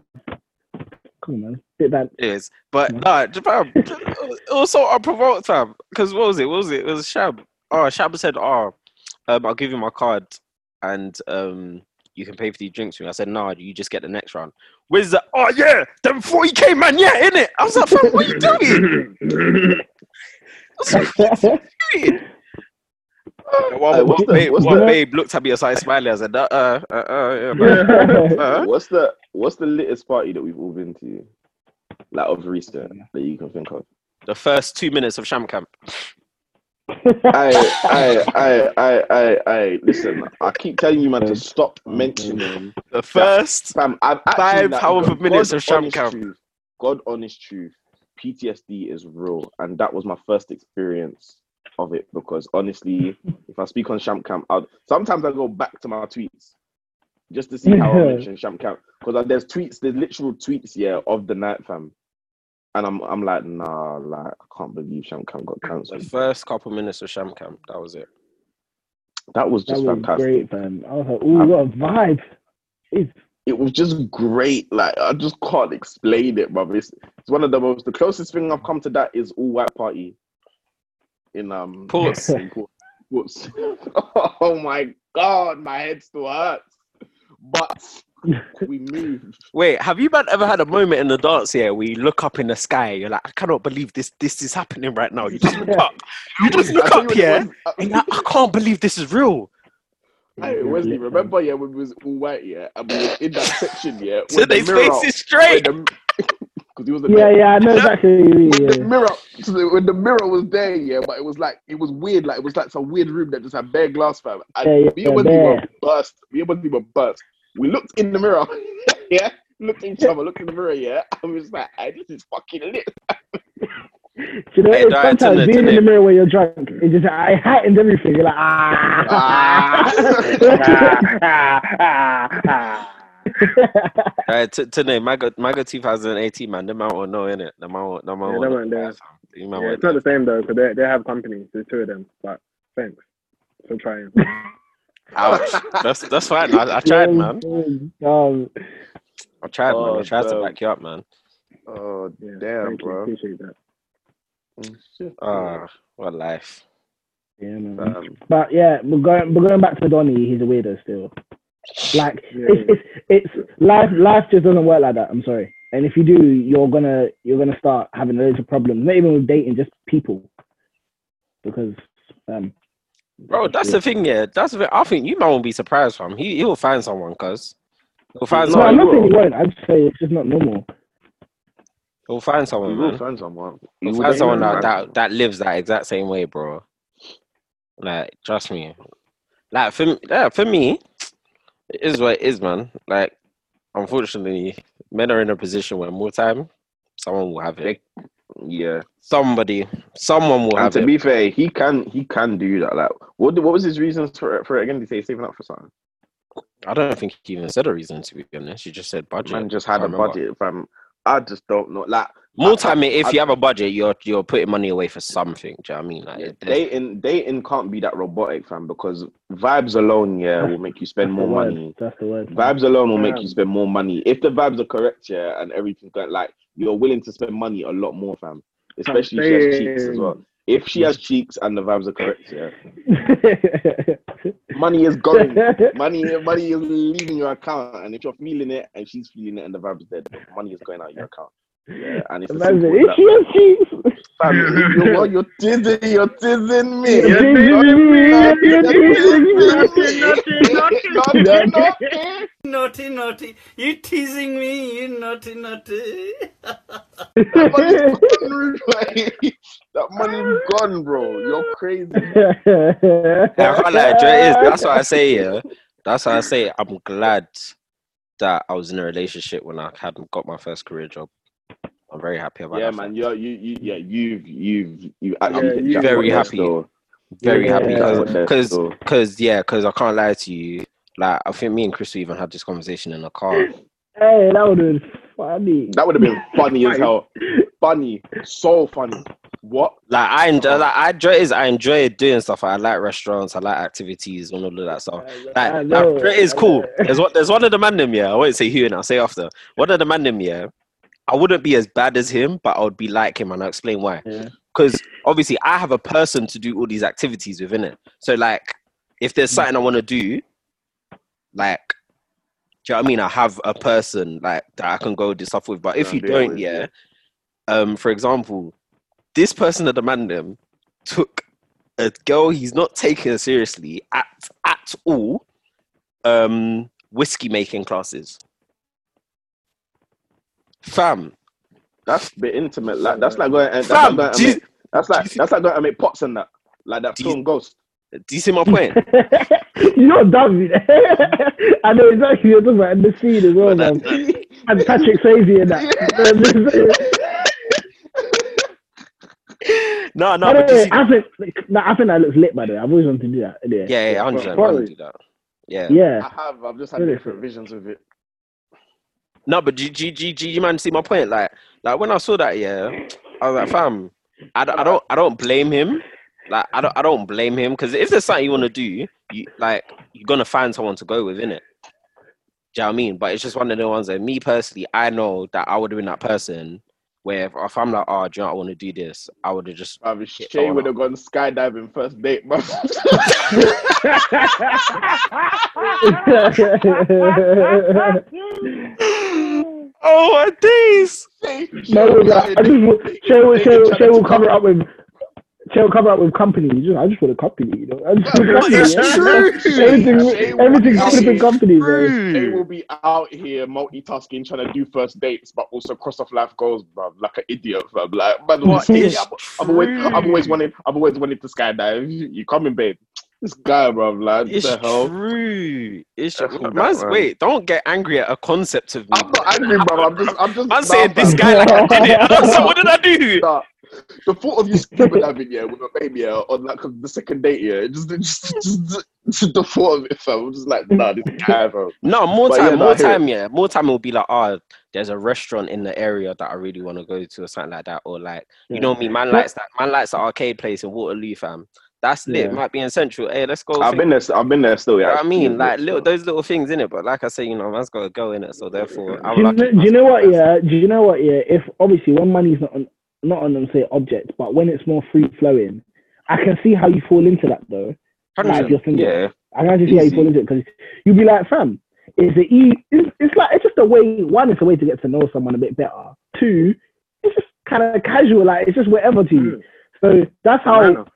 come on, man, bit bad. It is, but nah, fam, it was so unprovoked, fam. Because what was it? What was it? It was Shab. Oh, Shab said, "Oh, um, I'll give you my card, and um, you can pay for the drinks." for me." I said, "No, you just get the next round." Where's that? Oh yeah, them 40k man, yeah, in it. I was like, fam, what are you doing? I was like, what are you doing? Uh, one, Hey, what's the- babe, what's one the- babe looked at me and started smiling. I said, uh, uh, uh, uh, yeah, man. *laughs* Uh, What's the What's the latest party that we've all been to, like of recent that you can think of? the first two minutes of Sham Camp. I, I, I, I, I, I. Listen, I keep telling you, man, to stop mentioning. Mm-hmm. The first Fam, I've Five like, however God minutes of sham camp. truth, God, honest truth. PTSD is real, and that was my first experience of it. Because honestly, *laughs* if I speak on Sham Camp, I'd, sometimes I go back to my tweets just to see how I mention Sham Camp. Because there's tweets, there's literal tweets, yeah, of the night, fam. And I'm, I'm like, nah, like I can't believe Sham Camp got cancelled. The first couple minutes of Sham Camp, that was it. That was That just was fantastic. great, fam. I was like, ooh, what a vibe. Jeez. it was just great. Like I just can't explain it, but it's, it's one of the most. The closest thing I've come to that is all white party in um Ports. *laughs* in Port- Ports. *laughs* oh my god, my head still hurts. But we moved. Wait, have you man ever had a moment in the dance here where you look up in the sky, you're like, I cannot believe this this is happening right now. You just look up. You just look up what it here was, uh, and you're like, I can't believe this is real. Hey, Wesley, remember yeah when we was all white yeah and we was in that section yeah *laughs* So when the they face is straight. because *laughs* he was a Yeah, yeah, I know exactly. what you when the mirror so when the mirror was there, yeah, but it was like it was weird, like it was like some weird room that just had bare glass, fam. And Yeah, yeah, me and Wesley bare. were burst. Me and Wesley were burst. We looked in the mirror, *laughs* yeah, looked at each other, looked in the mirror, yeah. *laughs* I was like, hey, this is fucking lit. Do *laughs* you know, Hey, sometimes turn being turn in the mirror when you're drunk, it just I heightens everything. You're like ah. ah, ah, ah, ah. Uh, t- today, Maga, Maga 2018, man, the man will know, innit? The man will, the man Yeah, will that know. man there. You might Yeah, want it's not the same though, because they they have companies. There's two of them. But thanks for trying. Ouch. that's that's fine. I, I tried, man. Um, I tried, man. Oh, I tried to back you up, man. Oh Yeah, damn, thank you. bro. Appreciate that. Shit, Ah, what life. yeah, man. man. But yeah, we're going we're going back to Donny. He's a weirdo still. Like Yeah, it's, it's it's life life just doesn't work like that. I'm sorry. And if you do, you're gonna you're gonna start having loads of problems. Not even with dating, just people. Because um, Bro, that's the thing, yeah. That's the. I think you might won't be surprised from he he'll find someone, cuz. He'll find no, someone. I'm not saying he won't. I just say it's just not normal. He'll find You someone, will man. find someone. You He'll will find someone that, that that lives that exact same way, bro. Like, trust me. Like for yeah, for me, it is what it is, man. Like, unfortunately, men are in a position where more time, someone will have it. Yeah. Somebody, someone will And have to it. be fair, he can he can do that. Like, what what was his reasons for it? For it again? Did he say saving up for something? I don't think he even said a reason to be honest. He just said budget. Man just had a remember. budget. Fam, I just don't know. Like More I- time, if I- you have a budget, you're you're putting money away for something. Do you know what I mean? Like, it- there's- dating dating can't be that robotic, fam. Because vibes alone, yeah, will make you spend more word. money. That's the word. Vibes alone will make you spend more money if the vibes are correct, yeah, and everything's going like you're willing to spend money a lot more, fam. Especially if she has cheeks as well. If she has cheeks and the vibes are correct, yeah, *laughs* money is going. *laughs* money, money is leaving your account, and if you're feeling it and she's feeling it and the vibes are dead, money is going out your account. Yeah, and it's as Imagine, simple as if that. she has cheeks. Fam, if you *laughs* what you're teasing, you're teasing me. You're teasing me, you're teasing me. Naughty, naughty. Naughty, naughty. naughty. You teasing me, you naughty, naughty. That money's gone, like, that money's gone, bro. You're crazy. Yeah, I can't lie, Joe, it is. That's what I say, yeah. That's what I say I'm glad that I was in a relationship when I hadn't got my first career job. I'm very happy about Yeah, that. man. fact. You're, you, you, yeah, you've, you've, you Yeah, actually hit you- jackpot Very happy. Very Yeah. happy because still. because yeah, because I can't lie to you. Like I think me and Chris even had this conversation in the car. *laughs* Hey, that would have been funny. That would have been *laughs* funny as hell. *laughs* Funny, so funny. What? Like I enjoy, like I enjoy is I enjoy doing stuff. I like restaurants, I like activities, and all of that stuff. Like, I like it is cool. There's what there's one of the man them, yeah. I won't say who and I'll say after. One of the man them, yeah. I wouldn't be as bad as him, but I would be like him, and I'll explain why. Yeah. Because obviously, I have a person to do all these activities within it. So, like, if there's something I want to do, like, do you know what I mean? I have a person like that I can go do stuff with. But if you don't, with, yeah, yeah. um, for example, this person at the them took a girl he's not taken seriously at at all, um, whiskey making classes. Fam, That's a bit intimate. Like that's like going. That's Fam, like going do to you- make, that's like do that's like going to make pots and that. Like that Do you- film Ghost. do you see my point? *laughs* you know, dumb. *laughs* I know exactly what you're talking about in the scene as well, man. And Patrick Swayze in that. *laughs* no, no, By but do you way, see, I think, no, I think that looks lit. By the way, I've always wanted to do that. Yeah, yeah, yeah, hundred percent, Probably. do that. Yeah. yeah. I have. I've just had Really? different visions of it. No, but G G G G you man see my point? Like like when I saw that, yeah, I was like, fam, I, don't- I don't I don't blame him. Like I don't I don't blame him because if there's something you want to do, you like you're gonna find someone to go with, innit? Do you know what I mean? But it's just one of the ones that me personally, I know that I would have been that person where if, if I'm like, oh, do you know what, I want to do this, I would have just Bruv, Yeah, Shay would have gone skydiving first date, bro. *laughs* *laughs* *laughs* Oh my days! No, no, I just will- Shay will, Shay will, Shay will cover up with. Shay will cover up with company. You just- I just want a company, you know. I just want company. It's yeah. true. Everything, Shay will everything's be flipping company, man. They will be out here multitasking, trying to do first dates, but also cross off life goals, bro. Like an idiot, bro. Like, man, What yeah, I've, I've always, I've always wanted, I've always wanted to skydive. You coming, babe? This guy, bro. Like, It's the hell? true. It's That's true. that, Man's, man. wait, don't get angry at a concept of me. I'm not angry, bro. I'm just, I'm just. I'm saying this guy like I did it. *laughs* So what did I do? Nah, the thought of you scuba diving, yeah, with a baby, yeah, on like the second date, yeah, it just, it just, just the thought of it, fam. I'm just like, nah, this guy, *laughs* bro. No, more But time, yeah, more I hear it. time, yeah. More time It'll be like, oh, there's a restaurant in the area that I really want to go to or something like that. Or like, you know me, man likes that man likes the arcade place in Waterloo, fam. That's lit. Yeah. Might be in Central. Hey, let's go. I've think- been there. I've been there still. You know Yeah, what I mean, like little those little things in it. But like I say, you know, man's got to go in it. So therefore, I'm do you, lucky. know, do you know what? Yeah. Do you know what? Yeah. If obviously when money's not on, not on them say object, but when it's more free flowing, I can see how you fall into that though. Like you're single, Yeah, I can actually see how you fall into it because you'll be like, fam, it's a e. It's, it's like it's just a way. One, it's a way to get to know someone a bit better. Two, it's just kind of casual. Like it's just whatever to you. Mm. So that's how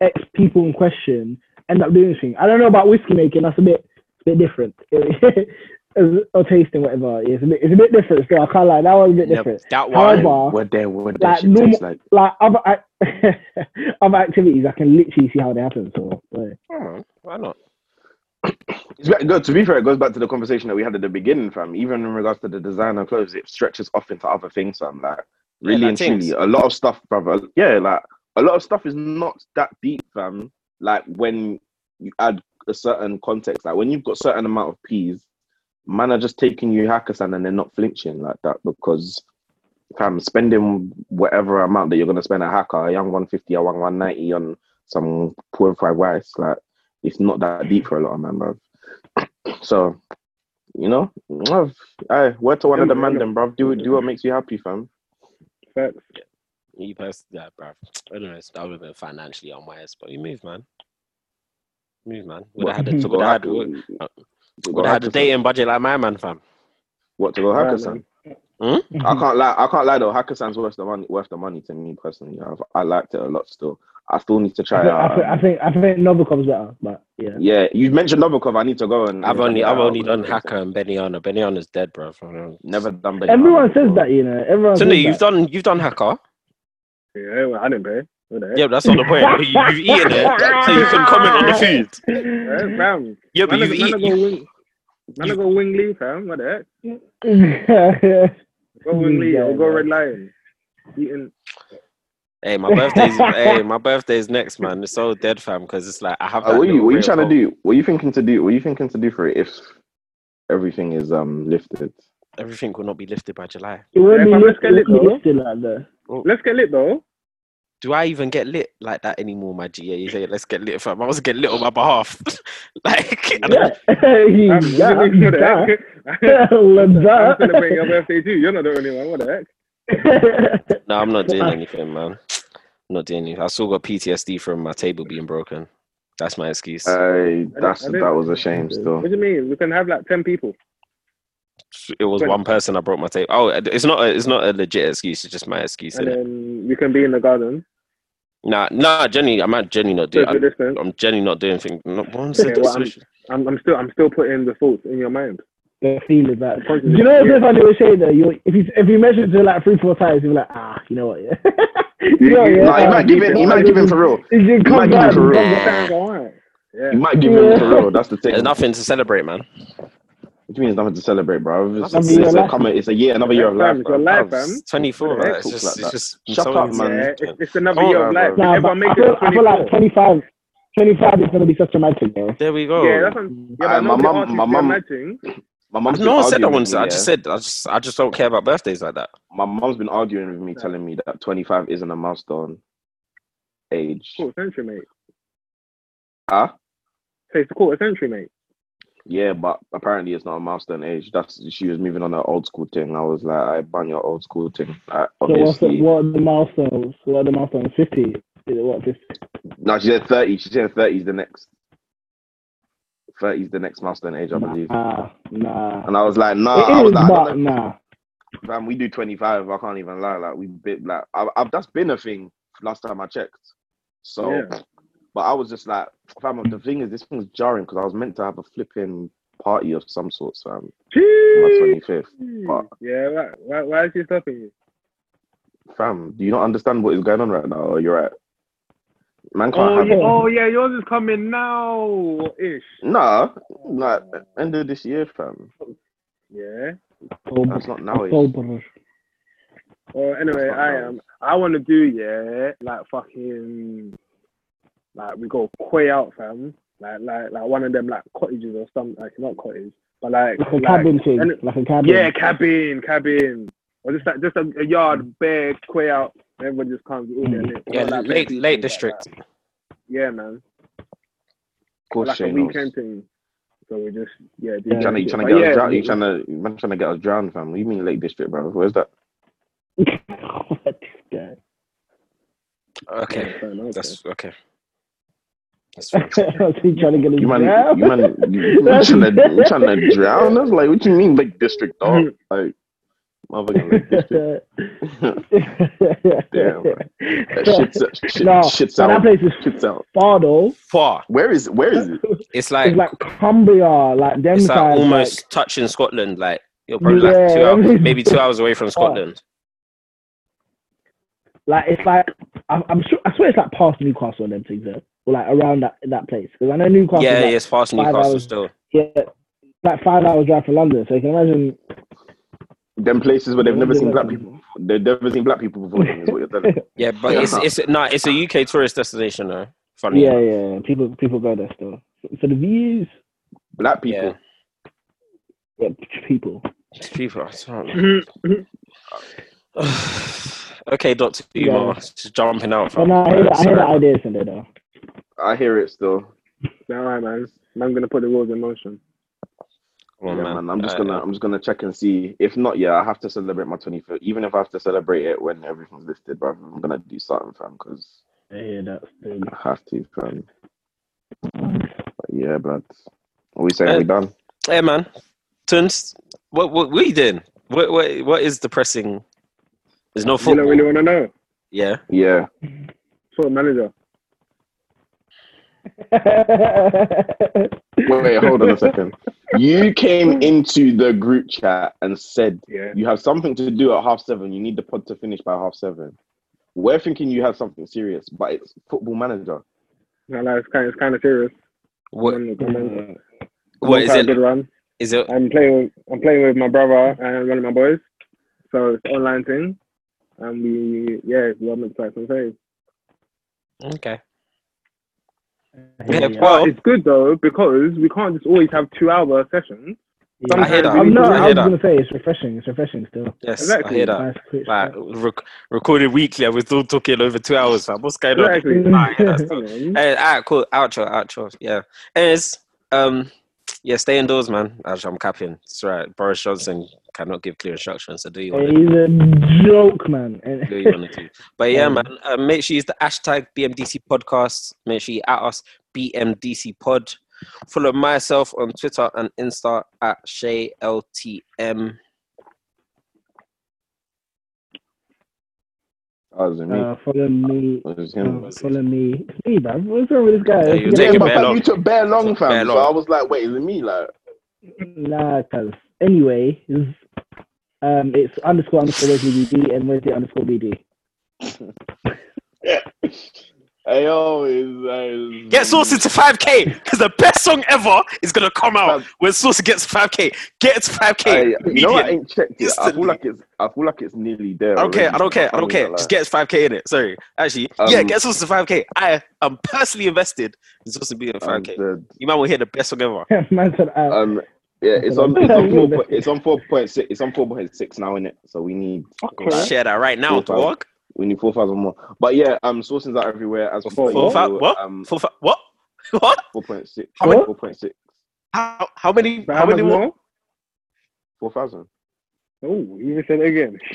Manner. ex people in question end up doing things. I don't know about whiskey making. That's a bit, a bit different. *laughs* or tasting, whatever. It's a bit, it's a bit different. So I can't like that was a bit Yeah, different. that one. However, we're there. We're there. like normal- like. like other ac- *laughs* other activities, I can literally see how they happen. So yeah. Oh, why not? It's good. To be fair, it goes back to the conversation that we had at the beginning, fam. Even in regards to the designer clothes, it stretches off into other things, fam. Like really like and truly, a lot of stuff, brother. Yeah, like a lot of stuff is not that deep, fam. Like when you add a certain context, like when you've got certain amount of peas, man are just taking you Hakkasan and they're not flinching like that because fam, spending whatever amount that you're gonna spend at Hacker, a young 150 or 190 on some poor fried rice, like it's not that deep for a lot of men, bro. *coughs* So, you know, bruv, aye, word to one of the man, then, bro. Do do what makes you happy, fam. Facts. You personally, yeah, bro. I don't know. it's- That would have been financially unwise, but you move, man. Move, man. Would have *laughs* had to a, go would had, would to go would have had a Hakkasan. dating budget like my man, fam. What to go Right, Hakkasan? man. Hmm? I can't lie. I can't lie though. Hakkasan's worth the money. Worth the money to me personally. I've, I liked it a lot. Still, I still need to I try think, it I, out. think, I um, think I think Novikov's better, but yeah. Yeah, you mentioned Novikov. I need to go and. I've and only, I've only done Hacker and Benihana. Benihana's dead, bro. Never done. Benny Everyone says before. that, you know. Everyone So says you've that. done, you've done Hacker. Yeah, well, I didn't pay. What? Yeah, but that's not the point. You, you've eaten it, so you can comment on the food. Yeah, fam. Yeah, but Man, you've eaten. go You, wing. Man, you- go wing Lee, fam. What the heck? *laughs* Go wing Lee Yeah, or go. Red Lion. Eating. hey, my birthday's, *laughs* hey, my birthday's next, man. It's so dead, fam, because it's like I have. Uh, what are you? What are you ray of trying to do? What are you thinking to do? What are you thinking to do for it if everything is um lifted? Everything will not be lifted by July. It won't Yeah, be fam, let's get lit, it won't though. like that. Let's get lit though. Do I even get lit like that anymore, my G? Yeah, you say let's get lit, fam. I was getting lit on my behalf. *laughs* like, I don't- Yeah, Fam, yeah, what do you mean, what the that. heck? *laughs* I'm that. celebrating your birthday too. You're not the only one. What the heck? *laughs* no, I'm not doing anything, man. I'm not doing anything. I still got PTSD from my table being broken. That's my excuse. Uh, that's I that was a shame. Still, What do you mean? We can have like ten people. It was one person I broke my tape. Oh, it's not. A, it's not a legit excuse. It's just my excuse. and then we can be in the garden. Nah, nah, Jenny. I'm not Jenny. Not doing. Social I'm. I'm Jenny. Not doing things. Not one Okay, well, I'm, I'm, I'm still, I'm still putting the thoughts in your mind. the feel is that. Do you know what's yeah. so funny with Shay though? You if you if you measure to like three four times, you're like ah, you know what? Yeah. *laughs* you know, yeah. no, he uh, might give it. He might give him for real. It just might give him for real. and Sounds comes alright. Yeah. He might give him for real. That's the thing. There's nothing to celebrate, man. What do you mean there's nothing to celebrate, bro? It's, Nothing it's, it's, a, celebrate. come, it's a year, another year of life. it's your bro. life, Bruv, fam. it's 24, What man. It's talks just, like it's just. Shut up, easy. man. Yeah, it's, it's another Come year of life. Nah, Everyone but make I it feel, to I feel like 24. 25, 25 is gonna be such a magic, bro. There we go. Yeah, that's what, yeah, but Uh, my mum- my to do a mum- thing. My mom's no been one said I arguing wanted with I just said I just I just don't care about birthdays like that. My mom's been arguing with me, telling me that 25 isn't a milestone age. Quarter century, mate. Huh? Say it's a quarter century, mate. Yeah, but apparently it's not a milestone age. That's she was moving on an old school thing. I was like, I ban your old school thing. Uh, So what's the, obviously, what are the milestones? What are the milestones? Fifty? Is it what? 50? no, she said 30. She said 30 is the next. 30 is the next milestone age, I believe. Nah, nah. And I was like, nah. It I was is, like, but don't nah. Fam, we do 25. I can't even lie. Like we bit like I, I, that's been a thing last time I checked. So, Yeah. But I was just like, fam. The thing is, this thing's jarring because I was meant to have a flipping party of some sort, fam. for My 25th. But Yeah, why, why, why is she stopping you? fam, do you not understand what is going on right now? Or you're right. Man can't Oh have yeah, oh yeah, yours is coming now, ish. Nah, like end of this year, fam. Yeah. That's not now. It's, October. Well, anyway, I am. um, I want to do yeah, like fucking, like we go quay out, fam. like like like one of them like cottages or something. Like not cottage, but like Like a like- cabin thing. and- Like a cabin. Yeah, cabin, cabin, or just like just a, a yard, mm. bare, quay out. and Everyone just comes with all their mm. lit. Yeah, Or, like, Lake bare Lake District. Like, that. yeah, man. Of course, like a weekend thing. So we just yeah. do Yeah. You trying to, you that trying to get But us drowned? You trying to, man trying to get us drowned, fam? You mean Lake District, bro? Where's that? what *laughs* this guy? Okay, that's okay. That's fine. *laughs* Was he trying to get his You man, you man, you, you trying to, you trying to drown us? Like, what you mean Lake District, dog? Mm-hmm. Like, motherfucking Lake District. *laughs* Damn, man. That *laughs* shit's, shit, no, shit's but that place is Shit's out. far though. Far. Where is, where is it? It's like It's like Cumbria, like them it's like sides, almost touching Scotland. Like you're probably like two hours, maybe two hours away from Scotland. Like, like it's like I'm, I'm sure. I swear it's like past Newcastle and them things there, or like around that that place. Because I know Newcastle. Yeah, like, it's past five Newcastle hours. still. yeah, like five hours drive from London. So you can imagine. Them places where they've never seen black people. They've never seen black people before. Is what you're telling. *laughs* Yeah, but it's Yeah. it's no, it's a UK tourist destination though. Funny. Yeah, enough. yeah. People people go there still. So the views, Black people. Yeah. yeah, people. People. I *laughs* *sighs* okay, Doctor Umar, just jumping out. But fam. no, I hear, the, I hear the Sorry. ideas in there though. I hear it still. All right, man. I'm gonna put the rules in motion. Come on, yeah, man. man. I'm just Uh, gonna I'm just gonna check and see. If not, yeah, I have to celebrate my 25th. Even if I have to celebrate it when everything's lifted, bro, I'm gonna do something, fam, because I hear that. Still. I have to, fam. But yeah, but what we saying? we done? Hey, man. Tunes, what what what are you doing? What what what is depressing? There's no You football. don't really want to know. Yeah. Yeah. Foot manager. Wait, wait, hold on a second. You came *laughs* into the group chat and said Yeah. you have something to do at half seven. You need the pod to finish by half seven. We're thinking you have something serious, but it's football manager. No, no, it's kind, it's kind of serious. What I'm, mm. I'm, what is quite a it? Good run. Is it? I'm playing. With, I'm playing with my brother and one of my boys. So it's online thing, and we yeah, we're meant to some saves. Okay. Yeah, Yeah, yeah. well, It's good though because we can't just always have two-hour sessions. Yeah. I hear that. I'm not, I I was that. gonna say it's refreshing. It's refreshing still. Yes, Exactly. I hear that. Nice, Like rec- recorded weekly, and we're still talking over two hours. Fam. What's going on? Exactly. Nah, I hear that Come *laughs* still. Hey, alright, cool. Outro, outro. Yeah. Anyways, um, yeah, stay indoors, man. I'm capping. It's right. Boris Johnson cannot give clear instructions, so do you want to He's a joke, man. *laughs* do you want to do? But yeah, Um, man. Uh, make sure you use the hashtag BMDC podcast. Make sure you at us BMDC pod. Follow myself on Twitter and Insta at Shay Oh, is it me? Uh, follow me. Or is him? Uh, follow me. It's me, man. What's wrong with this guy? Yeah, you Forget take Yeah, it but bare fam, long. you took bare long, fam. Bare So. I was like, wait, is it me? Like, Nah, cause anyway, it's, um, it's underscore underscore Wesley BD and Wesley underscore BD. hey, *laughs* yo, is uh, Get Sauce into 5K because the best song ever is going to come out Fam. when Sauce gets 5K. Get it to 5K. Hey, you know, I ain't checked it. I feel like it's. I feel like it's nearly there. I don't care. I don't care. I don't care. Just get 5K in it. Sorry. Actually, yeah, Um, get us to 5K. I am personally invested in supposed to be in 5K. And, You man will hear the best song ever. *laughs* man said, uh, uh, um, yeah, it's on. It's on four. point- It's on four point six. It's on four point six now, in it. So we need. Okay. Share that right now, Four thousand. dog. We need four thousand more. But yeah, um, sourcing are everywhere as Four- per Four, five, what? Um, Four, five, what? *laughs* What? four point six. How many- Four point six. How, how many? But How many more? more? Four thousand. Oh, you even said it again. *laughs*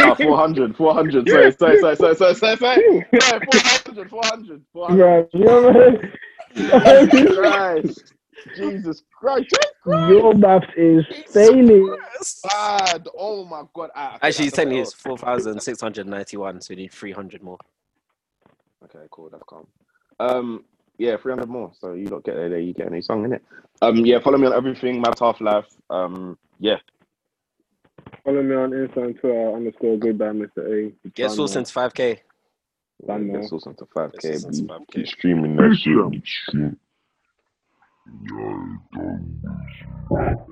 Ah, 400, 400. Sorry, sorry, sorry, sorry, sorry, sorry, sorry. Sorry, 400, 400, 400. Bro, your, *laughs* Christ. Jesus Christ. your maths is failing. Bad. Oh my God. Ah, I Actually, that's technically, something it's 4,691, so we need 300 more. Okay, cool. That's calm. Um, yeah, 300 more. So you don't get there, you get a new song, innit? Um, yeah, follow me on everything, Matt Half Life. Um, yeah. Follow me on Insta and Twitter underscore goodbye Mr. A. Get Done Sauce now. into 5K. Done Get now. Sauce into 5K. Sauce Be, 5K. keep streaming that shit. Я это